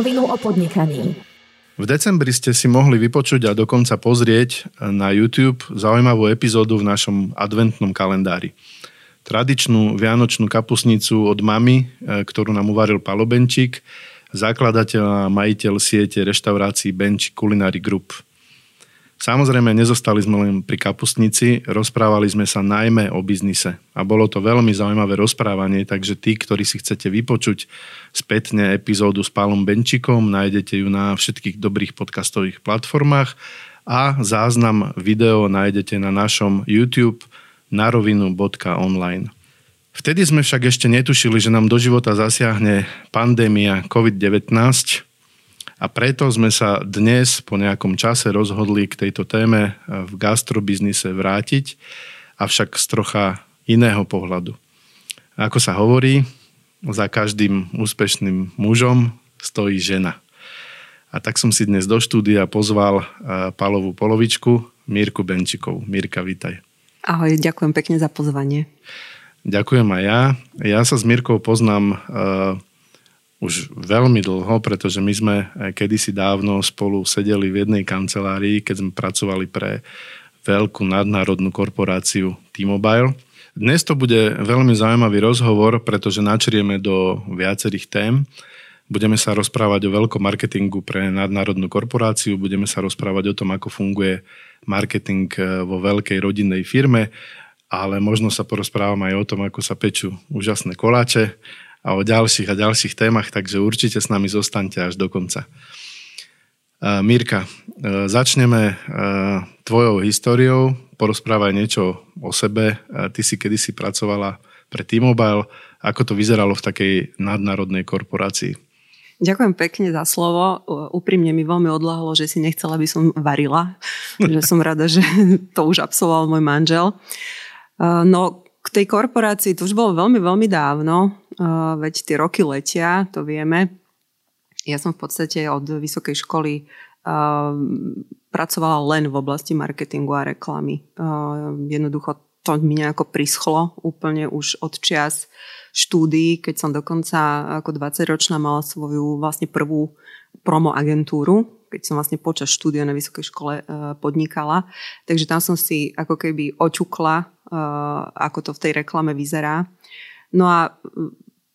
rovinu o podnikaní. V decembri ste si mohli vypočuť a dokonca pozrieť na YouTube zaujímavú epizódu v našom adventnom kalendári. Tradičnú vianočnú kapusnicu od mamy, e, ktorú nám uvaril Palobenčík, zakladateľ a majiteľ siete reštaurácií Bench Culinary Group – Samozrejme, nezostali sme len pri kapustnici, rozprávali sme sa najmä o biznise. A bolo to veľmi zaujímavé rozprávanie, takže tí, ktorí si chcete vypočuť spätne epizódu s Pálom Benčikom, nájdete ju na všetkých dobrých podcastových platformách a záznam video nájdete na našom YouTube narovinu.online. Vtedy sme však ešte netušili, že nám do života zasiahne pandémia COVID-19, a preto sme sa dnes po nejakom čase rozhodli k tejto téme v gastrobiznise vrátiť, avšak z trocha iného pohľadu. Ako sa hovorí, za každým úspešným mužom stojí žena. A tak som si dnes do štúdia pozval palovú polovičku Mírku Benčikovú. Mírka, vítaj. Ahoj, ďakujem pekne za pozvanie. Ďakujem aj ja. Ja sa s Mírkou poznám už veľmi dlho, pretože my sme kedysi dávno spolu sedeli v jednej kancelárii, keď sme pracovali pre veľkú nadnárodnú korporáciu T-Mobile. Dnes to bude veľmi zaujímavý rozhovor, pretože načrieme do viacerých tém. Budeme sa rozprávať o veľkom marketingu pre nadnárodnú korporáciu, budeme sa rozprávať o tom, ako funguje marketing eh, vo veľkej rodinnej firme, ale možno sa porozprávam aj o tom, ako sa pečú úžasné koláče a o ďalších a ďalších témach, takže určite s nami zostaňte až do konca. Mirka, e, začneme e, tvojou históriou, porozprávaj niečo o sebe. Ty si kedysi pracovala pre T-Mobile. Ako to vyzeralo v takej nadnárodnej korporácii? Ďakujem pekne za slovo. Úprimne mi veľmi odláhlo, že si nechcela, aby som varila. že som rada, že to už absolvoval môj manžel. E, no, k tej korporácii to už bolo veľmi, veľmi dávno, veď tie roky letia, to vieme. Ja som v podstate od vysokej školy pracovala len v oblasti marketingu a reklamy. Jednoducho to mi nejako prischlo úplne už od čias štúdií, keď som dokonca ako 20-ročná mala svoju vlastne prvú promo agentúru, keď som vlastne počas štúdia na vysokej škole podnikala. Takže tam som si ako keby očukla Eh, ako to v tej reklame vyzerá. No a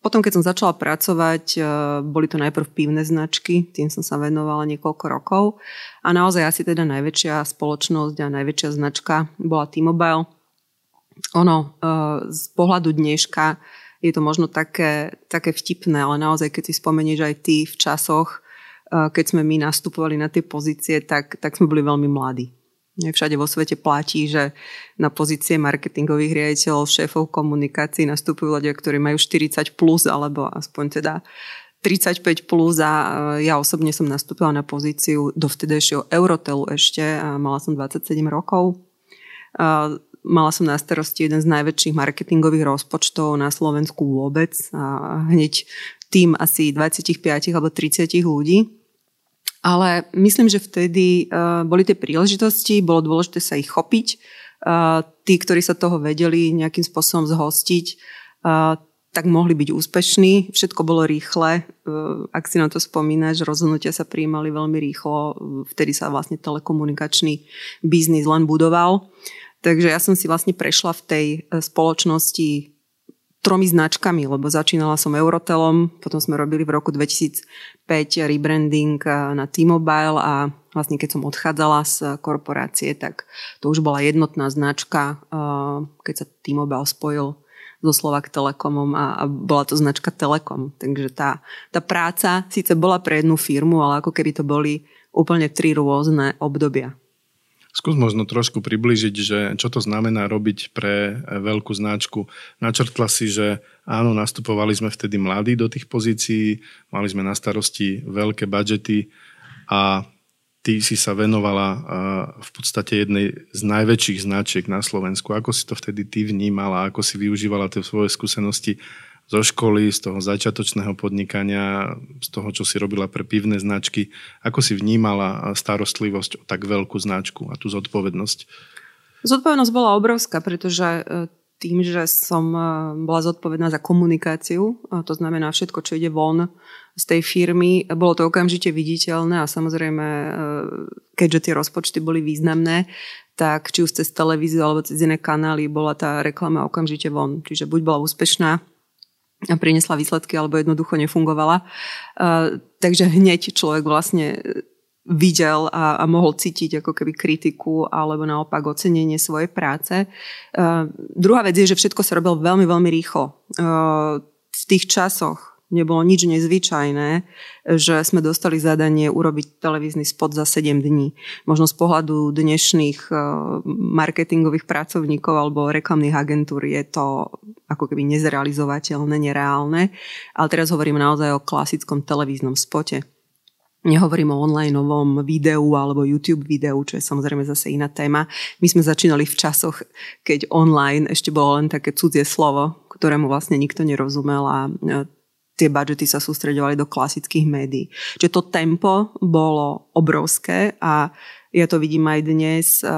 potom, keď som začala pracovať, eh, boli to najprv pivné značky, tým som sa venovala niekoľko rokov. A naozaj asi teda najväčšia spoločnosť a najväčšia značka bola T-Mobile. Ono, eh, z pohľadu dneška je to možno také, také vtipné, ale naozaj, keď si spomenieš aj ty v časoch, keď sme my nastupovali na tie pozície, tak, tak sme boli veľmi mladí. Všade vo svete platí, že na pozície marketingových riaditeľov, šéfov komunikácií nastupujú ľudia, ktorí majú 40 plus, alebo aspoň teda 35 plus a e, ja osobne som nastúpila na pozíciu do vtedajšieho Eurotelu ešte a mala som 27 rokov. Mala som na starosti jeden z najväčších marketingových rozpočtov na Slovensku vôbec a hneď tým asi 25 alebo 30 ľudí. Ale myslím, že vtedy uh, boli tie príležitosti, bolo dôležité sa ich chopiť. Uh, tí, ktorí sa toho vedeli nejakým spôsobom zhostiť, uh, tak mohli byť úspešní. Všetko bolo rýchle. Ak si na to spomínaš, rozhodnutia sa prijímali veľmi rýchlo. Vtedy sa vlastne telekomunikačný biznis len budoval. Takže ja som si vlastne prešla v tej spoločnosti tromi značkami, lebo začínala som Eurotelom, potom sme robili v roku 2005 rebranding eh, na T-Mobile a vlastne keď som odchádzala z korporácie, tak to už bola jednotná značka, eh, keď sa T-Mobile spojil so Slovak Telekomom a, a bola to značka Telekom. Takže tá, tá práca síce bola pre jednu firmu, ale ako keby to boli úplne tri rôzne obdobia. Skús možno trošku približiť, že čo to znamená robiť pre e, veľkú značku. Načrtla si, že áno, nastupovali sme vtedy mladí do tých pozícií, mali sme na starosti veľké budžety a ty si sa venovala e, v podstate jednej z najväčších značiek na Slovensku. Ako si to vtedy ty vnímala, ako si využívala tie svoje skúsenosti zo školy, z toho začiatočného podnikania, z toho, čo si robila pre pivné značky. Ako si vnímala starostlivosť o tak veľkú značku a tú zodpovednosť? Zodpovednosť bola obrovská, pretože e, tým, že som bola zodpovedná za komunikáciu, to znamená všetko, čo ide von z tej firmy, bolo to okamžite viditeľné a samozrejme, keďže tie rozpočty boli významné, tak či už cez televíziu alebo cez iné kanály bola tá reklama okamžite von. Čiže buď bola úspešná priniesla výsledky, alebo jednoducho nefungovala. takže hneď človek vlastne videl a, a mohol cítiť ako keby kritiku alebo naopak ocenenie svojej práce. Uh, druhá vec je, že všetko sa robilo veľmi, veľmi rýchlo. Uh, v tých časoch nebolo nič nezvyčajné, že sme dostali zadanie urobiť televízny spot za 7 dní. Možno z pohľadu dnešných marketingových pracovníkov alebo reklamných agentúr je to ako keby nezrealizovateľné, nereálne. Ale teraz hovorím naozaj o klasickom televíznom spote. Nehovorím o online novom videu alebo YouTube videu, čo je samozrejme zase iná téma. My sme začínali v časoch, keď online ešte bolo len také cudzie slovo, ktorému vlastne nikto nerozumel a e, tie budžety sa sústredovali do klasických médií. Čiže to tempo bolo obrovské a ja to vidím aj dnes. E,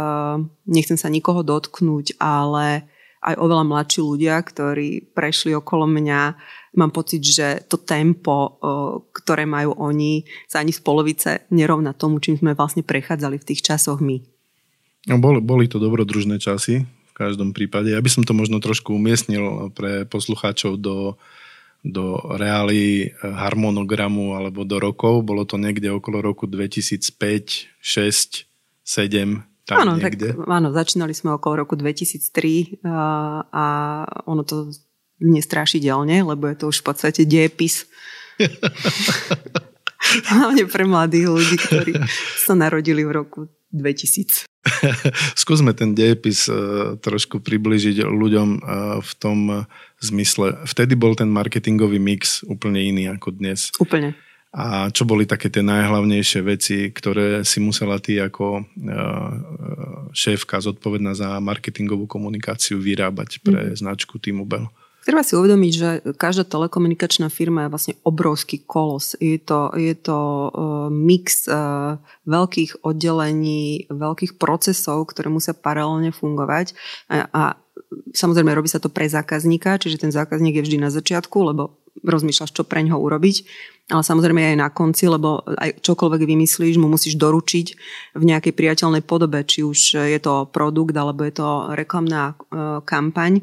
nechcem sa nikoho dotknúť, ale aj oveľa mladší ľudia, ktorí prešli okolo mňa, mám pocit, že to tempo, ktoré majú oni, sa ani z polovice nerovná tomu, čím sme vlastne prechádzali v tých časoch my. No, boli, boli to dobrodružné časy v každom prípade. Ja by som to možno trošku umiestnil pre poslucháčov do, do reálí harmonogramu alebo do rokov. Bolo to niekde okolo roku 2005, 6, 7, tam áno, niekde. Tak, áno, začínali sme okolo roku 2003 a, a ono to nestrašidelne, lebo je to už v podstate diepis. Hlavne pre mladých ľudí, ktorí sa narodili v roku 2000. Skúsme ten dejepis uh, trošku približiť ľuďom uh, v tom zmysle. Vtedy bol ten marketingový mix úplne iný ako dnes. Úplne. A čo boli také tie najhlavnejšie veci, ktoré si musela ty ako šéfka zodpovedná za marketingovú komunikáciu vyrábať pre mm. značku T-Mobile? Treba si uvedomiť, že každá telekomunikačná firma je vlastne obrovský kolos. Je to, je to uh, mix uh, veľkých oddelení, veľkých procesov, ktoré musia paralelne fungovať. A, a samozrejme robí sa to pre zákazníka, čiže ten zákazník je vždy na začiatku, lebo rozmýšľaš, čo pre ňoho urobiť, ale samozrejme aj na konci, lebo aj čokoľvek vymyslíš, mu musíš doručiť v nejakej priateľnej podobe, či už je to produkt, alebo je to reklamná uh, kampaň.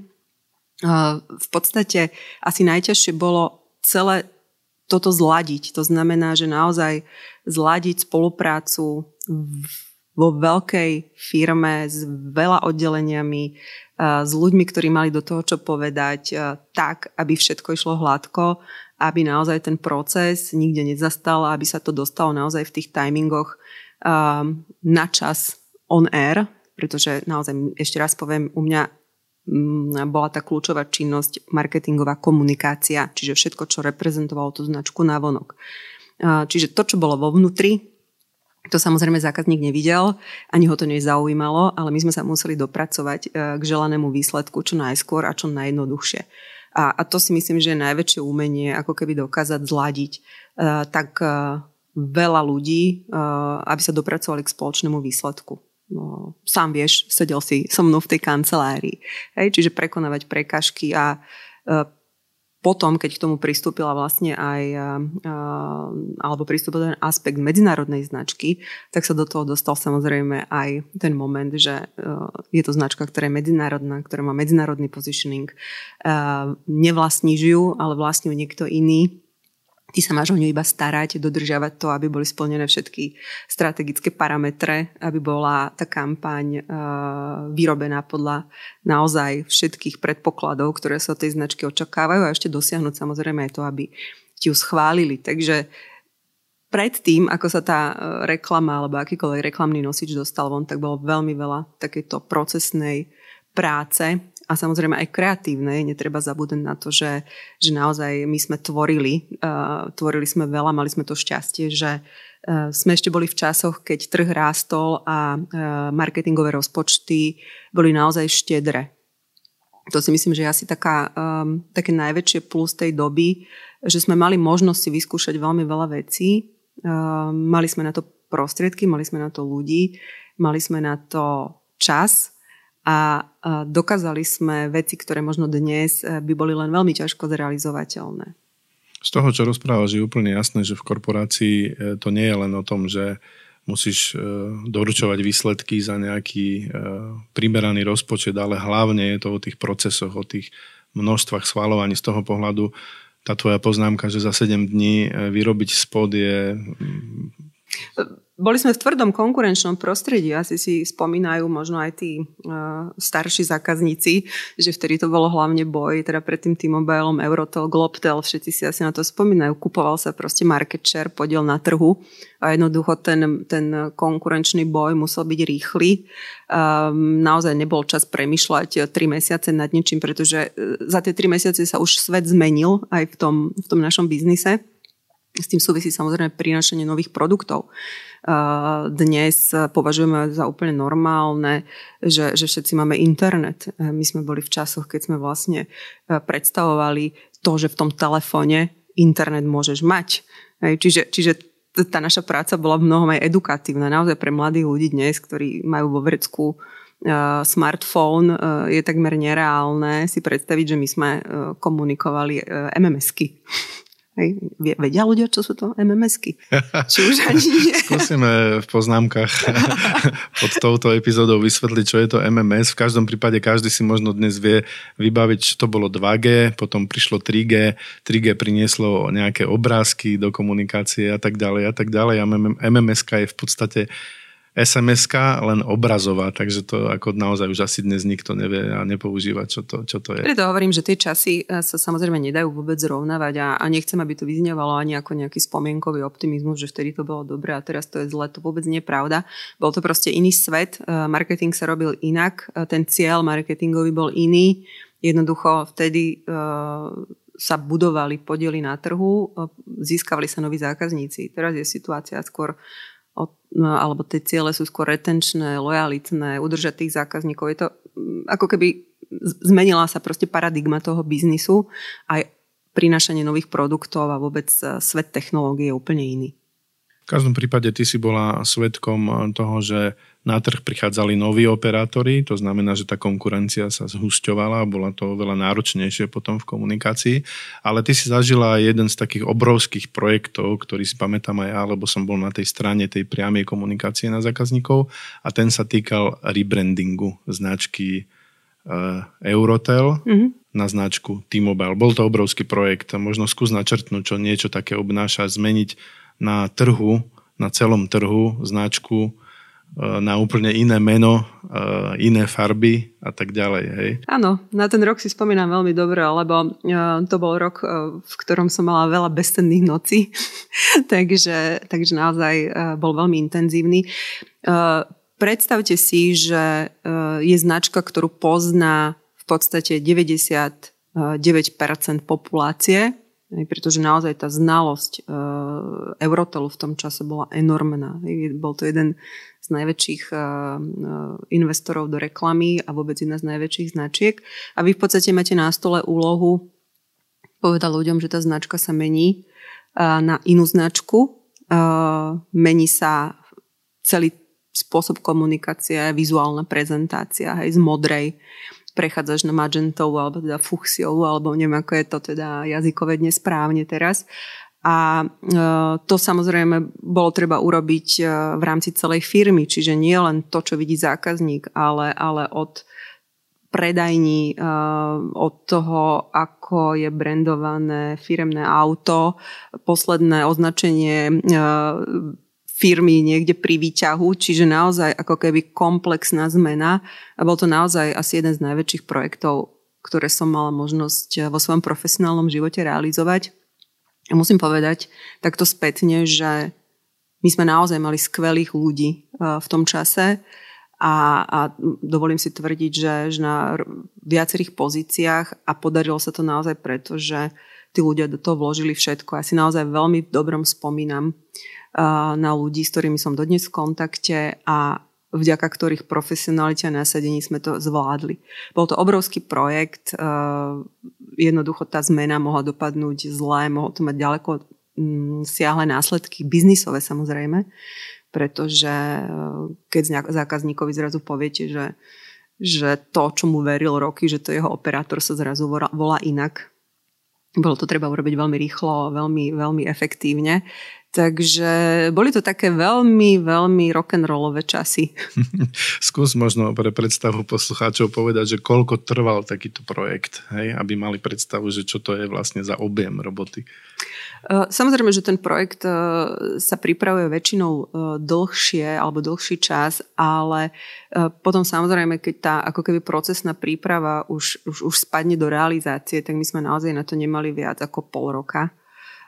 V podstate asi najťažšie bolo celé toto zladiť. To znamená, že naozaj zladiť spoluprácu vo veľkej firme s veľa oddeleniami, s ľuďmi, ktorí mali do toho čo povedať, tak, aby všetko išlo hladko, aby naozaj ten proces nikde nezastal, aby sa to dostalo naozaj v tých timingoch na čas on air, pretože naozaj ešte raz poviem, u mňa bola tá kľúčová činnosť marketingová komunikácia, čiže všetko, čo reprezentovalo tú značku na vonok. Čiže to, čo bolo vo vnútri, to samozrejme zákazník nevidel, ani ho to nezaujímalo, ale my sme sa museli dopracovať e, k želanému výsledku čo najskôr a čo najjednoduchšie. A, a to si myslím, že je najväčšie umenie, ako keby dokázať zladiť uh, tak uh, veľa ľudí, aby sa dopracovali k spoločnému výsledku. No, sám vieš, sedel si so mnou v tej kancelárii. Hej, čiže prekonávať prekažky a uh, potom, keď k tomu pristúpila vlastne aj, alebo pristúpil ten aspekt medzinárodnej značky, tak sa do toho dostal samozrejme aj ten moment, že je to značka, ktorá je medzinárodná, ktorá má medzinárodný positioning. Nevlastní ju, ale vlastní ju niekto iný Ty sa máš o ňu iba starať, dodržiavať to, aby boli splnené všetky strategické parametre, aby bola tá kampaň uh, vyrobená podľa naozaj všetkých predpokladov, ktoré sa od tej značky očakávajú a ešte dosiahnuť samozrejme aj to, aby ti ju schválili. Takže predtým, ako sa tá e, reklama alebo akýkoľvek reklamný nosič dostal von, tak bolo veľmi veľa takéto procesnej práce a samozrejme aj kreatívnej. Netreba zabúdať na to, že, že naozaj my sme tvorili, uh, tvorili sme veľa, mali sme to šťastie, že uh, sme ešte boli v časoch, keď trh rástol a uh, marketingové rozpočty boli naozaj štedre. To si myslím, že je asi taká, um, také najväčšie plus tej doby, že sme mali možnosť si vyskúšať veľmi veľa vecí. Uh, mali sme na to prostriedky, mali sme na to ľudí, mali sme na to čas a dokázali sme veci, ktoré možno dnes by boli len veľmi ťažko zrealizovateľné. Z toho, čo rozprávaš, je úplne jasné, že v korporácii e, to nie je len o tom, že musíš e, doručovať výsledky za nejaký e, primeraný rozpočet, ale hlavne je to o tých procesoch, o tých množstvách schvalovaní z toho pohľadu. Tá tvoja poznámka, že za 7 dní vyrobiť spod je boli sme v tvrdom konkurenčnom prostredí, asi si spomínajú možno aj tí uh, starší zákazníci, že vtedy to bolo hlavne boj, teda pred tým T-Mobilom, Eurotel, Globtel, všetci si asi na to spomínajú. Kupoval sa proste market share, podiel na trhu a jednoducho ten, ten konkurenčný boj musel byť rýchly. Um, naozaj nebol čas premyšľať 3 mesiace nad niečím, pretože e, za tie 3 mesiace sa už svet zmenil aj v tom, v tom našom biznise. S tým súvisí samozrejme prinášanie nových produktov. Dnes považujeme za úplne normálne, že, že všetci máme internet. My sme boli v časoch, keď sme vlastne predstavovali to, že v tom telefóne internet môžeš mať. Čiže, čiže tá naša práca bola v mnohom aj edukatívna. Naozaj pre mladých ľudí dnes, ktorí majú vo vrecku smartfón, je takmer nereálne si predstaviť, že my sme komunikovali MMSky. Hej, vedia ľudia, čo sú to MMSky? Či už ani nie? Skúsime v poznámkach pod touto epizódou vysvetliť, čo je to MMS. V každom prípade každý si možno dnes vie vybaviť, čo to bolo 2G, potom prišlo 3G, 3G prinieslo nejaké obrázky do komunikácie a tak ďalej a tak ďalej. A MMS je v podstate sms len obrazová, takže to ako naozaj už asi dnes nikto nevie a nepoužíva, čo to, čo to je. Preto hovorím, že tie časy eh, sa samozrejme nedajú vôbec zrovnávať a, a nechcem, aby to vyznievalo ani ako nejaký spomienkový optimizmus, že vtedy to bolo dobré a teraz to je zle. To vôbec nie je pravda. Bol to proste iný svet, eh, marketing sa robil inak, eh, ten cieľ marketingový bol iný. Jednoducho vtedy sa budovali podiely na trhu, získavali sa noví zákazníci. Teraz je situácia skôr alebo tie ciele sú skôr retenčné, lojalitné, udržať tých zákazníkov. Je to mm, ako keby zmenila sa proste paradigma toho biznisu aj prinášanie nových produktov a vôbec e, svet technológie je úplne iný. V každom prípade ty si bola svetkom toho, že na trh prichádzali noví operátori, to znamená, že tá konkurencia sa zhusťovala, bola to oveľa náročnejšie potom v komunikácii, ale ty si zažila jeden z takých obrovských projektov, ktorý si pamätám aj ja, lebo som bol na tej strane tej priamej komunikácie na zákazníkov a ten sa týkal rebrandingu značky uh, Eurotel mm-hmm. na značku T-Mobile. Bol to obrovský projekt, možno skús načrtnúť, čo niečo také obnáša, zmeniť na trhu, na celom trhu značku na úplne iné meno, e, iné farby a tak ďalej. Hej. Áno, na ten rok si spomínam veľmi dobre, lebo e, to bol rok, v ktorom som mala veľa bezcenných nocí, takže, takže naozaj bol veľmi intenzívny. Predstavte si, že je značka, ktorú pozná v podstate 99% populácie, pretože naozaj tá znalosť Eurotelu v tom čase bola enormná. Bol to jeden z najväčších eh, eh, investorov do reklamy a vôbec jedna z najväčších značiek. A vy v podstate máte na stole úlohu povedať ľuďom, že tá značka sa mení eh, na inú značku. Mení sa celý spôsob komunikácie, vizuálna prezentácia, hej, z modrej prechádzaš na magentovú alebo teda fuchsiovú, alebo neviem, ako je to teda jazykové dnes správne teraz. A e, to samozrejme bolo treba urobiť e, v rámci celej firmy, čiže nie len to, čo vidí zákazník, ale, ale od predajní, e, od toho, ako je brandované firemné auto, posledné označenie firmy niekde pri výťahu, čiže naozaj ako keby komplexná zmena. A bol to naozaj asi jeden z najväčších projektov, ktoré som mala možnosť vo svojom profesionálnom živote realizovať. A musím povedať takto spätne, že my sme naozaj mali skvelých ľudí e, v tom čase a, a dovolím si tvrdiť, že, že na viacerých pozíciách a podarilo sa to naozaj preto, že tí ľudia do toho vložili všetko. Ja si naozaj veľmi dobrom spomínam e, na ľudí, s ktorými som dodnes v kontakte a vďaka ktorých profesionalite a nasadení sme to zvládli. Bol to obrovský projekt, jednoducho tá zmena mohla dopadnúť zle, mohlo to mať ďaleko mm, siahle následky, biznisové samozrejme, pretože eh, keď zákazníkovi zrazu poviete, že že to, čo mu veril roky, že to jeho operátor sa zrazu volá inak. Bolo to treba urobiť veľmi rýchlo, veľmi, veľmi efektívne. Takže boli to také veľmi, veľmi rock'n'rollové časy. Skús možno pre predstavu poslucháčov povedať, že koľko trval takýto projekt, hej, aby mali predstavu, že čo to je vlastne za objem roboty. E, samozrejme, že ten projekt e, sa pripravuje väčšinou e, dlhšie alebo dlhší čas, ale potom samozrejme, keď tá ako keby procesná príprava už, už, už spadne do realizácie, tak my sme naozaj na to nemali viac ako pol roka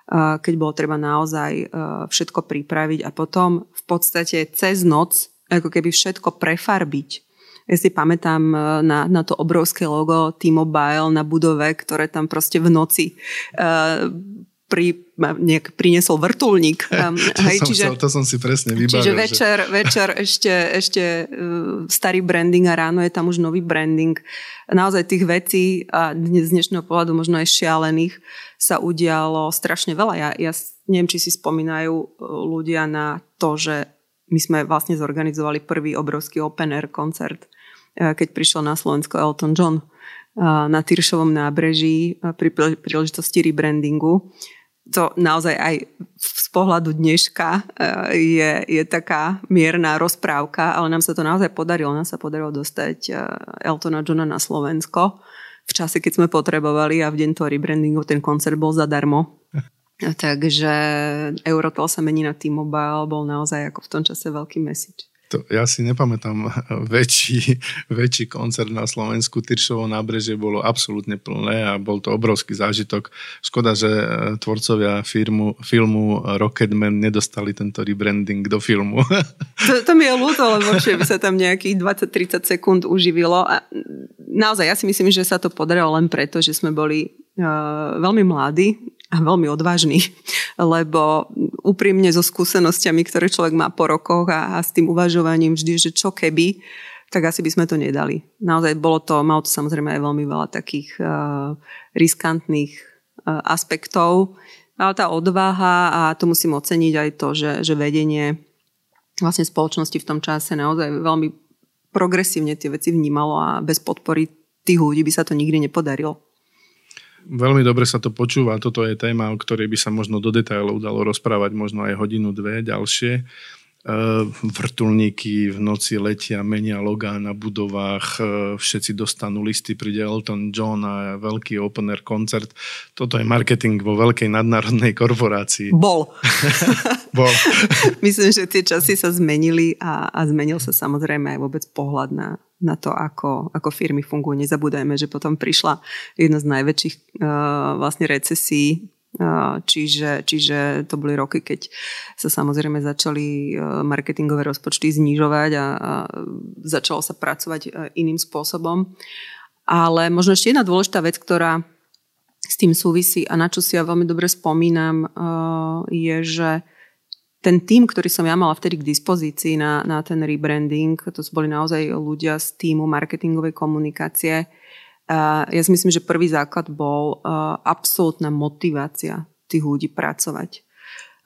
keď bolo treba naozaj všetko pripraviť a potom v podstate cez noc ako keby všetko prefarbiť. Ja si pamätám na, na to obrovské logo T-Mobile na budove, ktoré tam proste v noci pri, nejak priniesol vrtulník. to, hej, som čiže, sa, to som si presne vybavil. Čiže večer, že... večer ešte, ešte uh, starý branding a ráno je tam už nový branding. Naozaj tých vecí a z dnešného pohľadu možno aj šialených sa udialo strašne veľa. Ja, ja neviem, či si spomínajú e, ľudia na to, že my sme vlastne zorganizovali prvý obrovský open air koncert, e, keď prišiel na Slovensko Elton John e, na Tyršovom nábreží pri príležitosti rebrandingu. To naozaj aj z pohľadu dneška je, je taká mierna rozprávka, ale nám sa to naozaj podarilo. Nám sa podarilo dostať Eltona Johna na Slovensko v čase, keď sme potrebovali a v deň toho rebrandingu ten koncert bol zadarmo. Takže Eurotel sa mení na T-Mobile, bol naozaj ako v tom čase veľký message. To, ja si nepamätám väčší, väčší koncert na Slovensku. Tyršovo nábrežie bolo absolútne plné a bol to obrovský zážitok. Škoda, že e, tvorcovia firmu, filmu Rocketman nedostali tento rebranding do filmu. To, to mi je ľúto, lebo by sa tam nejakých 20-30 sekúnd uživilo. A naozaj, ja si myslím, že sa to podarilo len preto, že sme boli uh, veľmi mladí a veľmi odvážni, lebo úprimne so skúsenosťami, ktoré človek má po rokoch a, a s tým uvažovaním vždy, že čo keby, tak asi by sme to nedali. Naozaj bolo to, malo to samozrejme aj veľmi veľa takých uh, riskantných uh, aspektov, ale tá odvaha a to musím oceniť aj to, že, že vedenie vlastne spoločnosti v tom čase naozaj veľmi progresívne tie veci vnímalo a bez podpory tých ľudí by sa to nikdy nepodarilo. Veľmi dobre sa to počúva. Toto je téma, o ktorej by sa možno do detailov dalo rozprávať možno aj hodinu, dve ďalšie. Eh, vrtulníky v noci letia, menia logá na budovách, eh, všetci dostanú listy, príde Elton John a veľký open air koncert. Toto je marketing vo veľkej nadnárodnej korporácii. Bol. Bol. Myslím, že tie časy sa zmenili a, a zmenil sa samozrejme aj vôbec pohľad na, na to, ako, ako firmy fungujú. Nezabúdajme, že potom prišla jedna z najväčších uh, vlastne recesí Čiže, čiže to boli roky, keď sa samozrejme začali e, marketingové rozpočty znižovať a, a začalo sa pracovať e, iným spôsobom. Ale možno ešte jedna dôležitá vec, ktorá s tým súvisí a na čo si ja veľmi dobre spomínam, e, je, že ten tým, ktorý som ja mala vtedy k dispozícii na, na ten rebranding, to boli naozaj ľudia z týmu marketingovej komunikácie, ja si myslím, že prvý základ bol absolútna motivácia tých ľudí pracovať.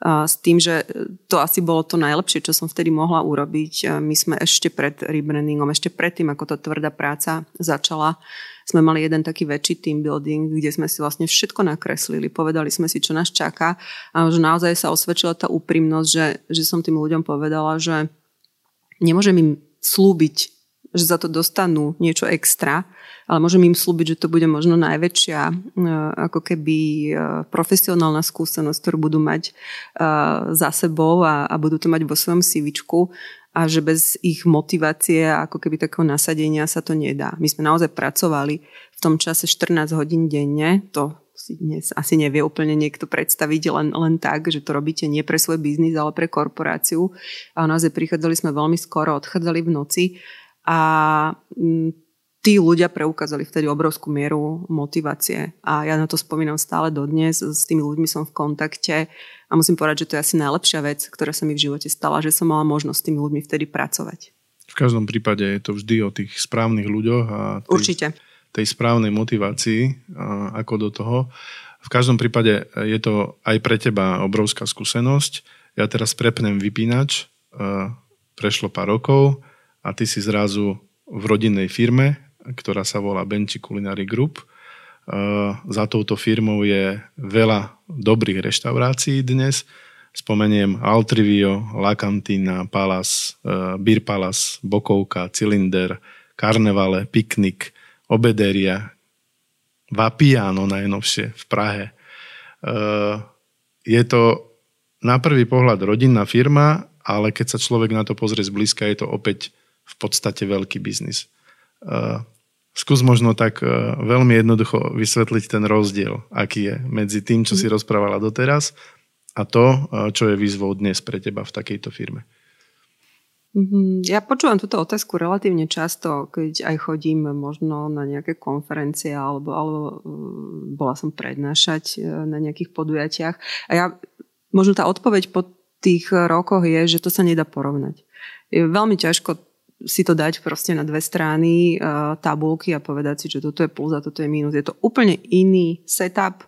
S tým, že to asi bolo to najlepšie, čo som vtedy mohla urobiť. My sme ešte pred rebrandingom, ešte predtým, ako tá tvrdá práca začala, sme mali jeden taký väčší team building, kde sme si vlastne všetko nakreslili, povedali sme si, čo nás čaká a že naozaj sa osvedčila tá úprimnosť, že, že som tým ľuďom povedala, že nemôžem im slúbiť, že za to dostanú niečo extra, ale môžem im slúbiť, že to bude možno najväčšia e, ako keby e, profesionálna skúsenosť, ktorú budú mať e, za sebou a, a budú to mať vo svojom CVčku a že bez ich motivácie a ako keby takého nasadenia sa to nedá. My sme naozaj pracovali v tom čase 14 hodín denne, to si dnes asi nevie úplne niekto predstaviť len, len tak, že to robíte nie pre svoj biznis, ale pre korporáciu. A naozaj prichádzali sme veľmi skoro, odchádzali v noci a tí ľudia preukázali vtedy obrovskú mieru motivácie a ja na to spomínam stále dodnes, s tými ľuďmi som v kontakte a musím povedať, že to je asi najlepšia vec, ktorá sa mi v živote stala, že som mala možnosť s tými ľuďmi vtedy pracovať. V každom prípade je to vždy o tých správnych ľuďoch a tej, Určite. tej správnej motivácii ako do toho. V každom prípade je to aj pre teba obrovská skúsenosť. Ja teraz prepnem vypínač, prešlo pár rokov a ty si zrazu v rodinnej firme, ktorá sa volá Benči Culinary Group. Za touto firmou je veľa dobrých reštaurácií dnes. Spomeniem Altrivio, La Cantina, Palace, Beer Palace, Bokovka, Cylinder, Karnevale, Piknik, Obederia, Vapiano najnovšie v Prahe. Je to na prvý pohľad rodinná firma, ale keď sa človek na to pozrie zblízka, je to opäť v podstate veľký biznis. Uh, skús možno tak uh, veľmi jednoducho vysvetliť ten rozdiel, aký je medzi tým, čo si mhm. rozprávala doteraz a to, uh, čo je výzvou dnes pre teba v takejto firme. Mhm. Ja počúvam túto otázku relatívne často, keď aj chodím možno na nejaké konferencie alebo, alebo bola som prednášať na nejakých podujatiach. A ja možno tá odpoveď po tých rokoch je, že to sa nedá porovnať. Je veľmi ťažko si to dať proste na dve strany uh, tabulky a povedať si, že toto je plus a toto je minus. Je to úplne iný setup.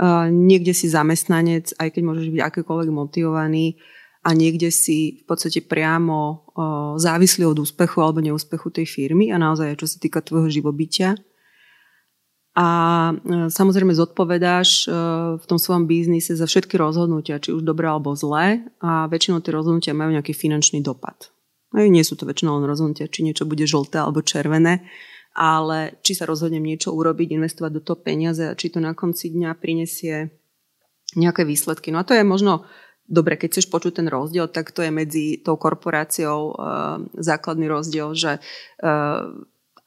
Uh, niekde si zamestnanec, aj keď môžeš byť akékoľvek motivovaný a niekde si v podstate priamo uh, závislý od úspechu alebo neúspechu tej firmy a naozaj čo sa týka tvojho živobytia a samozrejme zodpovedáš v tom svojom biznise za všetky rozhodnutia, či už dobré alebo zlé a väčšinou tie rozhodnutia majú nejaký finančný dopad. Nie sú to väčšinou len rozhodnutia, či niečo bude žlté alebo červené, ale či sa rozhodnem niečo urobiť, investovať do toho peniaze a či to na konci dňa prinesie nejaké výsledky. No a to je možno dobre, keď chceš počuť ten rozdiel, tak to je medzi tou korporáciou e, základný rozdiel, že e,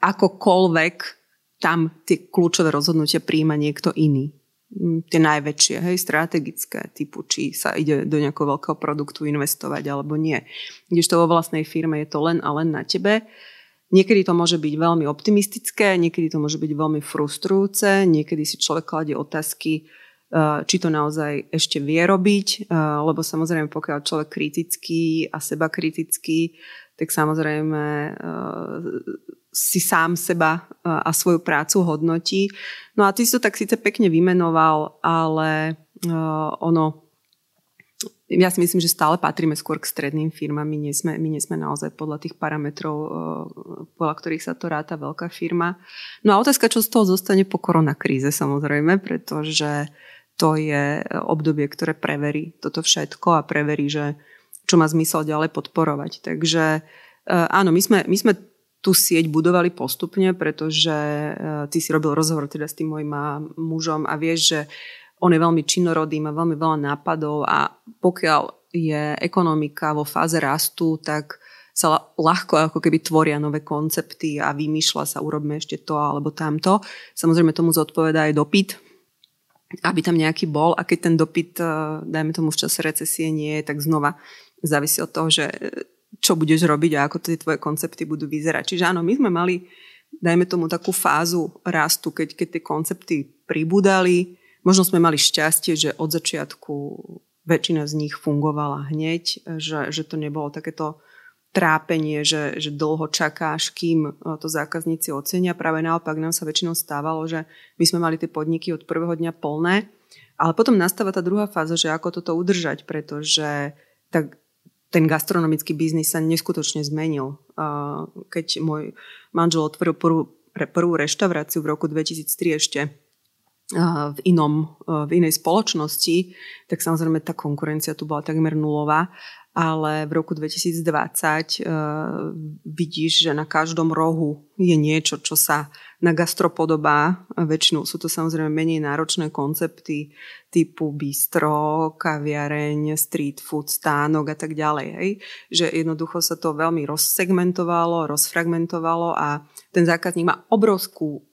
akokoľvek tam tie kľúčové rozhodnutia príjma niekto iný. Tie najväčšie, hej, strategické, typu či sa ide do nejakého veľkého produktu investovať alebo nie. to vo vlastnej firme je to len a len na tebe. Niekedy to môže byť veľmi optimistické, niekedy to môže byť veľmi frustrujúce, niekedy si človek kladie otázky, eh, či to naozaj ešte vie robiť, eh, lebo samozrejme pokiaľ človek kritický a seba kritický, tak samozrejme eh, si sám seba a svoju prácu hodnotí. No a ty si to tak síce pekne vymenoval, ale ono, ja si myslím, že stále patríme skôr k stredným firmám. My nie sme, my nie sme naozaj podľa tých parametrov, podľa ktorých sa to ráta veľká firma. No a otázka, čo z toho zostane po koronakríze samozrejme, pretože to je obdobie, ktoré preverí toto všetko a preverí, že čo má zmysel ďalej podporovať. Takže áno, my sme, my sme tú sieť budovali postupne, pretože uh, ty si robil rozhovor teda s tým mojim mužom a vieš, že on je veľmi činorodý, má veľmi veľa nápadov a pokiaľ je ekonomika vo fáze rastu, tak sa ľahko ako keby tvoria nové koncepty a vymýšľa sa, urobme ešte to alebo tamto. Samozrejme tomu zodpoveda aj dopyt, aby tam nejaký bol a keď ten dopyt, e, dajme tomu v čase recesie nie je, tak znova závisí od toho, že čo budeš robiť a ako tie tvoje koncepty budú vyzerať. Čiže áno, my sme mali, dajme tomu takú fázu rastu, keď, keď tie koncepty pribudali. Možno sme mali šťastie, že od začiatku väčšina z nich fungovala hneď, že, že to nebolo takéto trápenie, že, že dlho čakáš, kým to zákazníci ocenia. Práve naopak nám sa väčšinou stávalo, že my sme mali tie podniky od prvého dňa plné, ale potom nastáva tá druhá fáza, že ako toto udržať, pretože tak ten gastronomický biznis sa neskutočne zmenil. Keď môj manžel otvoril prvú, prvú reštauráciu v roku 2003 ešte v, inom, v inej spoločnosti, tak samozrejme tá konkurencia tu bola takmer nulová ale v roku 2020 uh, e, vidíš, že na každom rohu je niečo, čo sa na gastro podobá. Väčšinou sú to samozrejme menej náročné koncepty typu bistro, kaviareň, street food, stánok a tak ďalej. Hej? Že jednoducho sa to veľmi rozsegmentovalo, rozfragmentovalo a ten zákazník má obrovskú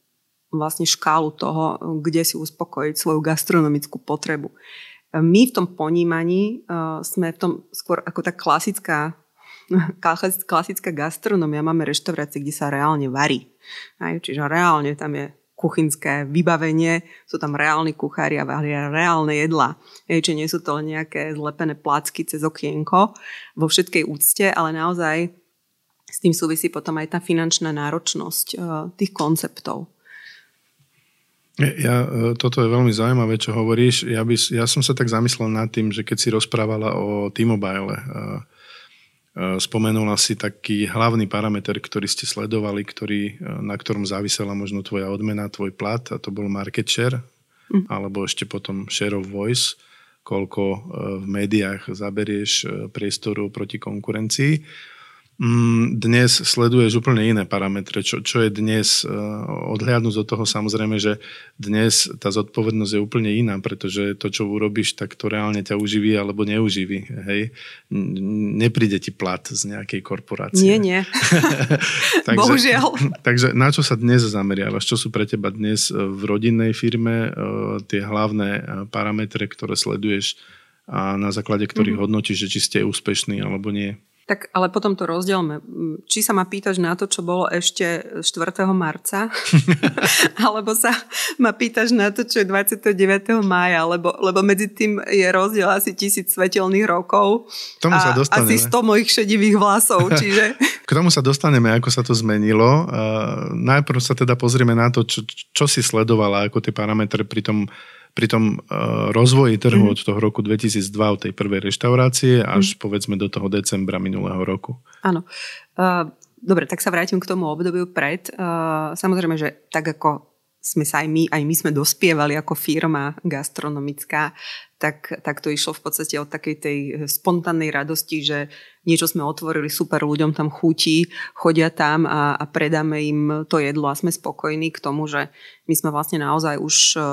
vlastne škálu toho, kde si uspokojiť svoju gastronomickú potrebu. My v tom ponímaní uh, sme v tom skôr ako tá klasická klasická gastronomia. Máme reštaurácie, kde sa reálne varí. Čiže reálne tam je kuchynské vybavenie, sú tam reálni kuchári a varia reálne jedlá. Hej, čiže nie sú to nejaké zlepené placky cez okienko vo všetkej úcte, ale naozaj s tým súvisí potom aj tá finančná náročnosť uh, tých konceptov. Ja, e, toto je veľmi zaujímavé, čo hovoríš. Ja, by, ja som sa tak zamyslel nad tým, že keď si rozprávala o T-Mobile, e, Spomenula si taký hlavný parameter, ktorý ste sledovali, ktorý, na ktorom závisela možno tvoja odmena, tvoj plat a to bol market share, mm. alebo ešte potom share of voice, koľko v médiách zaberieš priestoru proti konkurencii. Mm, dnes sleduješ úplne iné parametre, čo, čo je dnes, eh, odhľadnúť od toho samozrejme, že dnes tá zodpovednosť je úplne iná, pretože to, čo urobíš, tak to reálne ťa uživí alebo neuživí. Hej? Nepríde ti plat z nejakej korporácie. Nie, nie. takže, Bohužiaľ. takže na čo sa dnes zameriavaš? Čo sú pre teba dnes eh, v rodinnej firme eh, tie hlavné parametre, ktoré sleduješ a na základe ktorých mm-hmm. hodnotíš, že či ste úspešní alebo nie? Tak ale potom to rozdielme. Či sa ma pýtaš na to, čo bolo ešte 4. marca, alebo sa ma pýtaš na to, čo je 29. mája, lebo, lebo medzi tým je rozdiel asi tisíc svetelných rokov tomu sa a asi 100 mojich šedivých vlasov. Čiže... K tomu sa dostaneme, ako sa to zmenilo. Najprv sa teda pozrieme na to, čo, čo si sledovala, ako tie parametre pri tom pri tom uh, rozvoji trhu mm. od toho roku 2002, od tej prvej reštaurácie, až mm. povedzme do toho decembra minulého roku. Áno. Uh, dobre, tak sa vrátim k tomu obdobiu pred. Uh, samozrejme, že tak ako sme sa aj my, aj my sme dospievali ako firma gastronomická, tak, tak to išlo v podstate od takej tej spontánnej radosti, že niečo sme otvorili, super, ľuďom tam chutí, chodia tam a, a predáme im to jedlo a sme spokojní k tomu, že my sme vlastne naozaj už uh,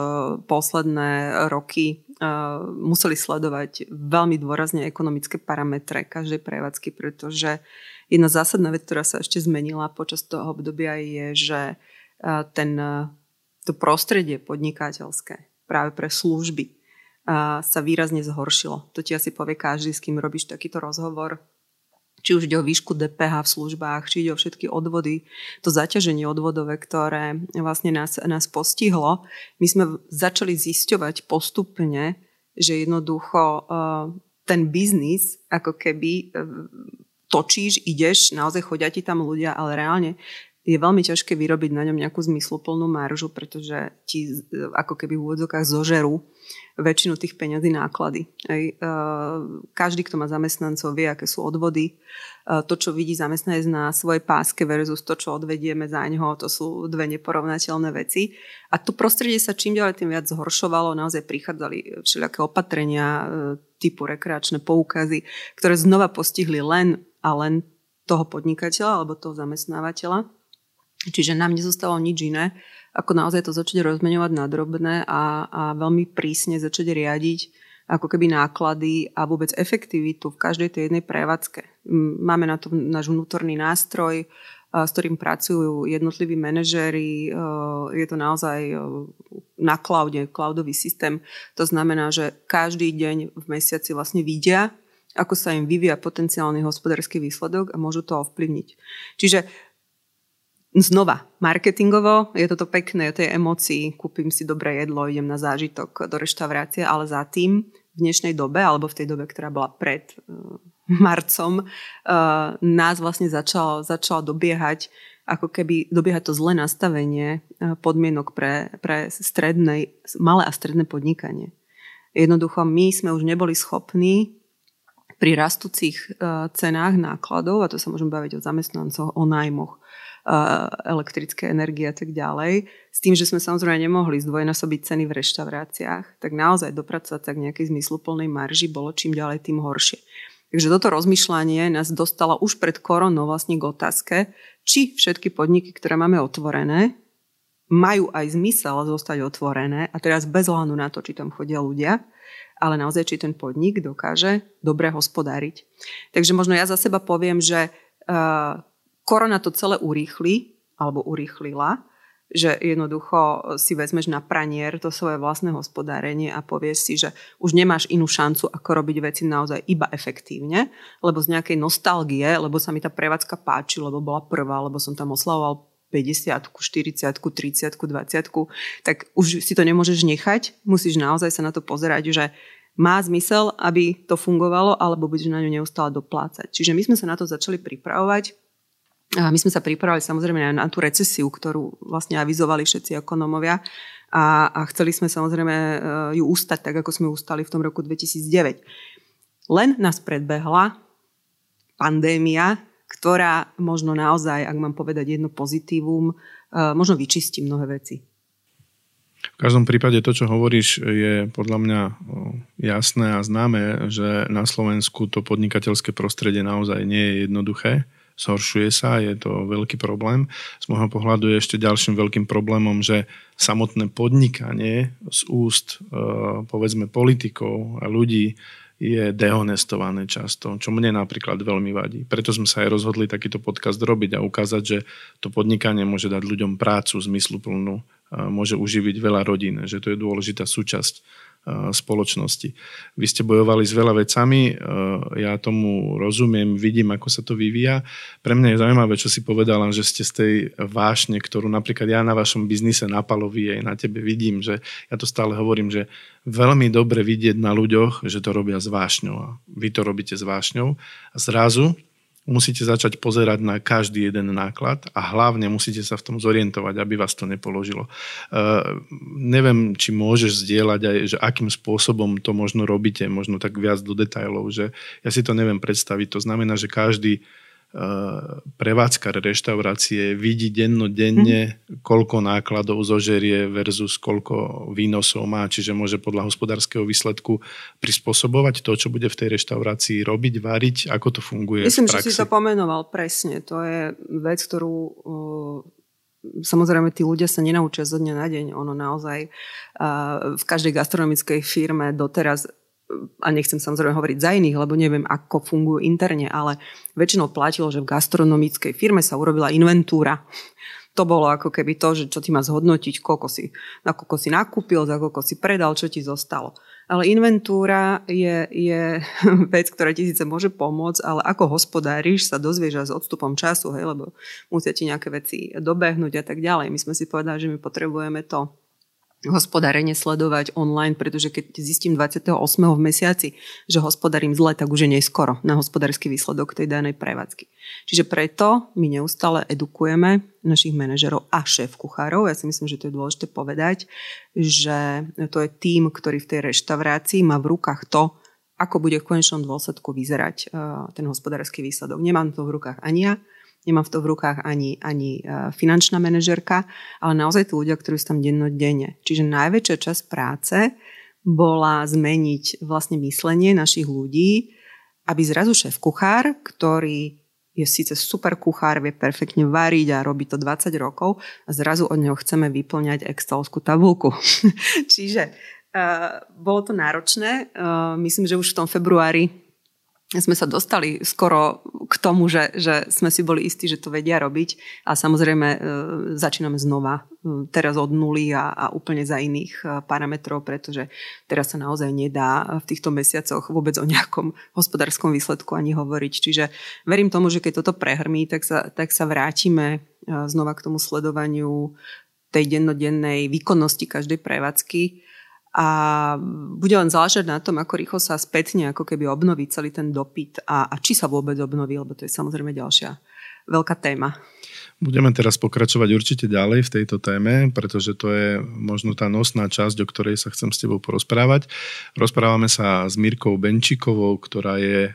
posledné roky uh, museli sledovať veľmi dôrazne ekonomické parametre každej prevádzky, pretože jedna zásadná vec, ktorá sa ešte zmenila počas toho obdobia je, že ten, to prostredie podnikateľské práve pre služby sa výrazne zhoršilo. To ti asi povie každý, s kým robíš takýto rozhovor či už ide o výšku DPH v službách, či ide o všetky odvody, to zaťaženie odvodové, ktoré vlastne nás, nás postihlo, my sme začali zisťovať postupne, že jednoducho ten biznis ako keby uh, točíš, ideš, naozaj chodia ti tam ľudia, ale reálne je veľmi ťažké vyrobiť na ňom nejakú zmysluplnú maržu, pretože ti ako keby v úvodzokách zožerú väčšinu tých peňazí náklady. Ej, každý, kto má zamestnancov, vie, aké sú odvody. To, čo vidí zamestnanec na svojej páske versus to, čo odvedieme za ňoho, to sú dve neporovnateľné veci. A to prostredie sa čím ďalej tým viac zhoršovalo. Naozaj prichádzali všelijaké opatrenia e, typu rekreačné poukazy, ktoré znova postihli len a len toho podnikateľa alebo toho zamestnávateľa. Čiže nám nezostalo nič iné, ako naozaj to začať rozmeňovať na drobné a, a veľmi prísne začať riadiť ako keby náklady a vôbec efektivitu v každej tej jednej prevádzke. Máme na to náš vnútorný nástroj, s ktorým pracujú jednotliví manažéri. Je to naozaj na cloude, cloudový systém. To znamená, že každý deň v mesiaci vlastne vidia, ako sa im vyvíja potenciálny hospodársky výsledok a môžu to ovplyvniť. Čiže Znova, marketingovo je toto pekné, tej emócii, kúpim si dobré jedlo, idem na zážitok do reštaurácie, ale za tým v dnešnej dobe, alebo v tej dobe, ktorá bola pred uh, marcom, uh, nás vlastne začalo, začalo dobiehať ako keby dobiehať to zlé nastavenie uh, podmienok pre, pre strednej, malé a stredné podnikanie. Jednoducho my sme už neboli schopní pri rastúcich cenách nákladov, a to sa môžeme baviť o zamestnancoch, o nájmoch, elektrické energie a tak ďalej. S tým, že sme samozrejme nemohli zdvojnásobiť ceny v reštauráciách, tak naozaj dopracovať sa k nejakej zmysluplnej marži bolo čím ďalej tým horšie. Takže toto rozmýšľanie nás dostalo už pred koronou vlastne k otázke, či všetky podniky, ktoré máme otvorené, majú aj zmysel zostať otvorené a teraz bez hľadu na to, či tam chodia ľudia, ale naozaj, či ten podnik dokáže dobre hospodáriť. Takže možno ja za seba poviem, že uh, korona to celé urýchli, alebo urýchlila, že jednoducho si vezmeš na pranier to svoje vlastné hospodárenie a povieš si, že už nemáš inú šancu, ako robiť veci naozaj iba efektívne, lebo z nejakej nostalgie, lebo sa mi tá prevádzka páči, lebo bola prvá, lebo som tam oslavoval 50, 40, 30, 20, tak už si to nemôžeš nechať, musíš naozaj sa na to pozerať, že má zmysel, aby to fungovalo, alebo budeš na ňu neustále doplácať. Čiže my sme sa na to začali pripravovať my sme sa pripravili samozrejme na, tú recesiu, ktorú vlastne avizovali všetci ekonomovia a, a chceli sme samozrejme e, ju ustať tak, ako sme ustali v tom roku 2009. Len nás predbehla pandémia, ktorá možno naozaj, ak mám povedať jedno pozitívum, možno vyčistí mnohé veci. V každom prípade to, čo hovoríš, je podľa mňa jasné a známe, že na Slovensku to podnikateľské prostredie naozaj nie je jednoduché. Zhoršuje sa, je to veľký problém. Z môjho pohľadu je ešte ďalším veľkým problémom, že samotné podnikanie z úst povedzme politikov a ľudí je dehonestované často, čo mne napríklad veľmi vadí. Preto sme sa aj rozhodli takýto podcast robiť a ukázať, že to podnikanie môže dať ľuďom prácu zmysluplnú, môže uživiť veľa rodín, že to je dôležitá súčasť spoločnosti. Vy ste bojovali s veľa vecami, ja tomu rozumiem, vidím, ako sa to vyvíja. Pre mňa je zaujímavé, čo si povedala, že ste z tej vášne, ktorú napríklad ja na vašom biznise na Palovi aj na tebe vidím, že ja to stále hovorím, že veľmi dobre vidieť na ľuďoch, že to robia s vášňou a vy to robíte s vášňou a zrazu musíte začať pozerať na každý jeden náklad a hlavne musíte sa v tom zorientovať, aby vás to nepoložilo. Uh, neviem, či môžeš zdieľať aj, že akým spôsobom to možno robíte, možno tak viac do detajlov, že ja si to neviem predstaviť. To znamená, že každý prevádzkar reštaurácie vidí dennodenne, mm. koľko nákladov zožerie versus koľko výnosov má, čiže môže podľa hospodárskeho výsledku prispôsobovať to, čo bude v tej reštaurácii robiť, variť, ako to funguje Myslím, v praxi. že si to pomenoval presne. To je vec, ktorú samozrejme tí ľudia sa nenaučia zo dňa na deň. Ono naozaj v každej gastronomickej firme doteraz a nechcem samozrejme hovoriť za iných, lebo neviem, ako fungujú interne, ale väčšinou platilo, že v gastronomickej firme sa urobila inventúra. To bolo ako keby to, že čo ti má zhodnotiť, koľko si, na koľko si nakúpil, za koľko si predal, čo ti zostalo. Ale inventúra je, je vec, ktorá ti síce môže pomôcť, ale ako hospodáriš sa dozvieš s odstupom času, hej, lebo musia ti nejaké veci dobehnúť a tak ďalej. My sme si povedali, že my potrebujeme to hospodárenie sledovať online, pretože keď zistím 28. v mesiaci, že hospodárím zle, tak už je neskoro na hospodársky výsledok tej danej prevádzky. Čiže preto my neustále edukujeme našich manažerov a šéf kuchárov. Ja si myslím, že to je dôležité povedať, že to je tým, ktorý v tej reštaurácii má v rukách to, ako bude v konečnom dôsledku vyzerať eh, ten hospodársky výsledok. Nemám to v rukách ani ja, nemám v to v rukách ani, ani e, finančná manažerka, ale naozaj tí ľudia, ktorí sú tam dennodenne. Čiže najväčšia časť práce bola zmeniť vlastne myslenie našich ľudí, aby zrazu šéf kuchár, ktorý je síce super kuchár, vie perfektne variť a robí to 20 rokov a zrazu od neho chceme vyplňať excelovskú tabulku. Čiže uh, bolo to náročné. Uh, myslím, že už v tom februári sme sa dostali skoro k tomu, že, že sme si boli istí, že to vedia robiť a samozrejme e, začíname znova e, teraz od nuly a, a úplne za iných e, parametrov, pretože teraz sa naozaj nedá v týchto mesiacoch vôbec o nejakom hospodárskom výsledku ani hovoriť. Čiže verím tomu, že keď toto prehrmí, tak sa, tak sa vrátime znova k tomu sledovaniu tej dennodennej výkonnosti každej prevádzky a bude len záležať na tom, ako rýchlo sa spätne ako keby obnoví celý ten dopyt a, a či sa vôbec obnoví, lebo to je samozrejme ďalšia veľká téma. Budeme teraz pokračovať určite ďalej v tejto téme, pretože to je možno tá nosná časť, o ktorej sa chcem s tebou porozprávať. Rozprávame sa s Mirkou Benčikovou, ktorá je e,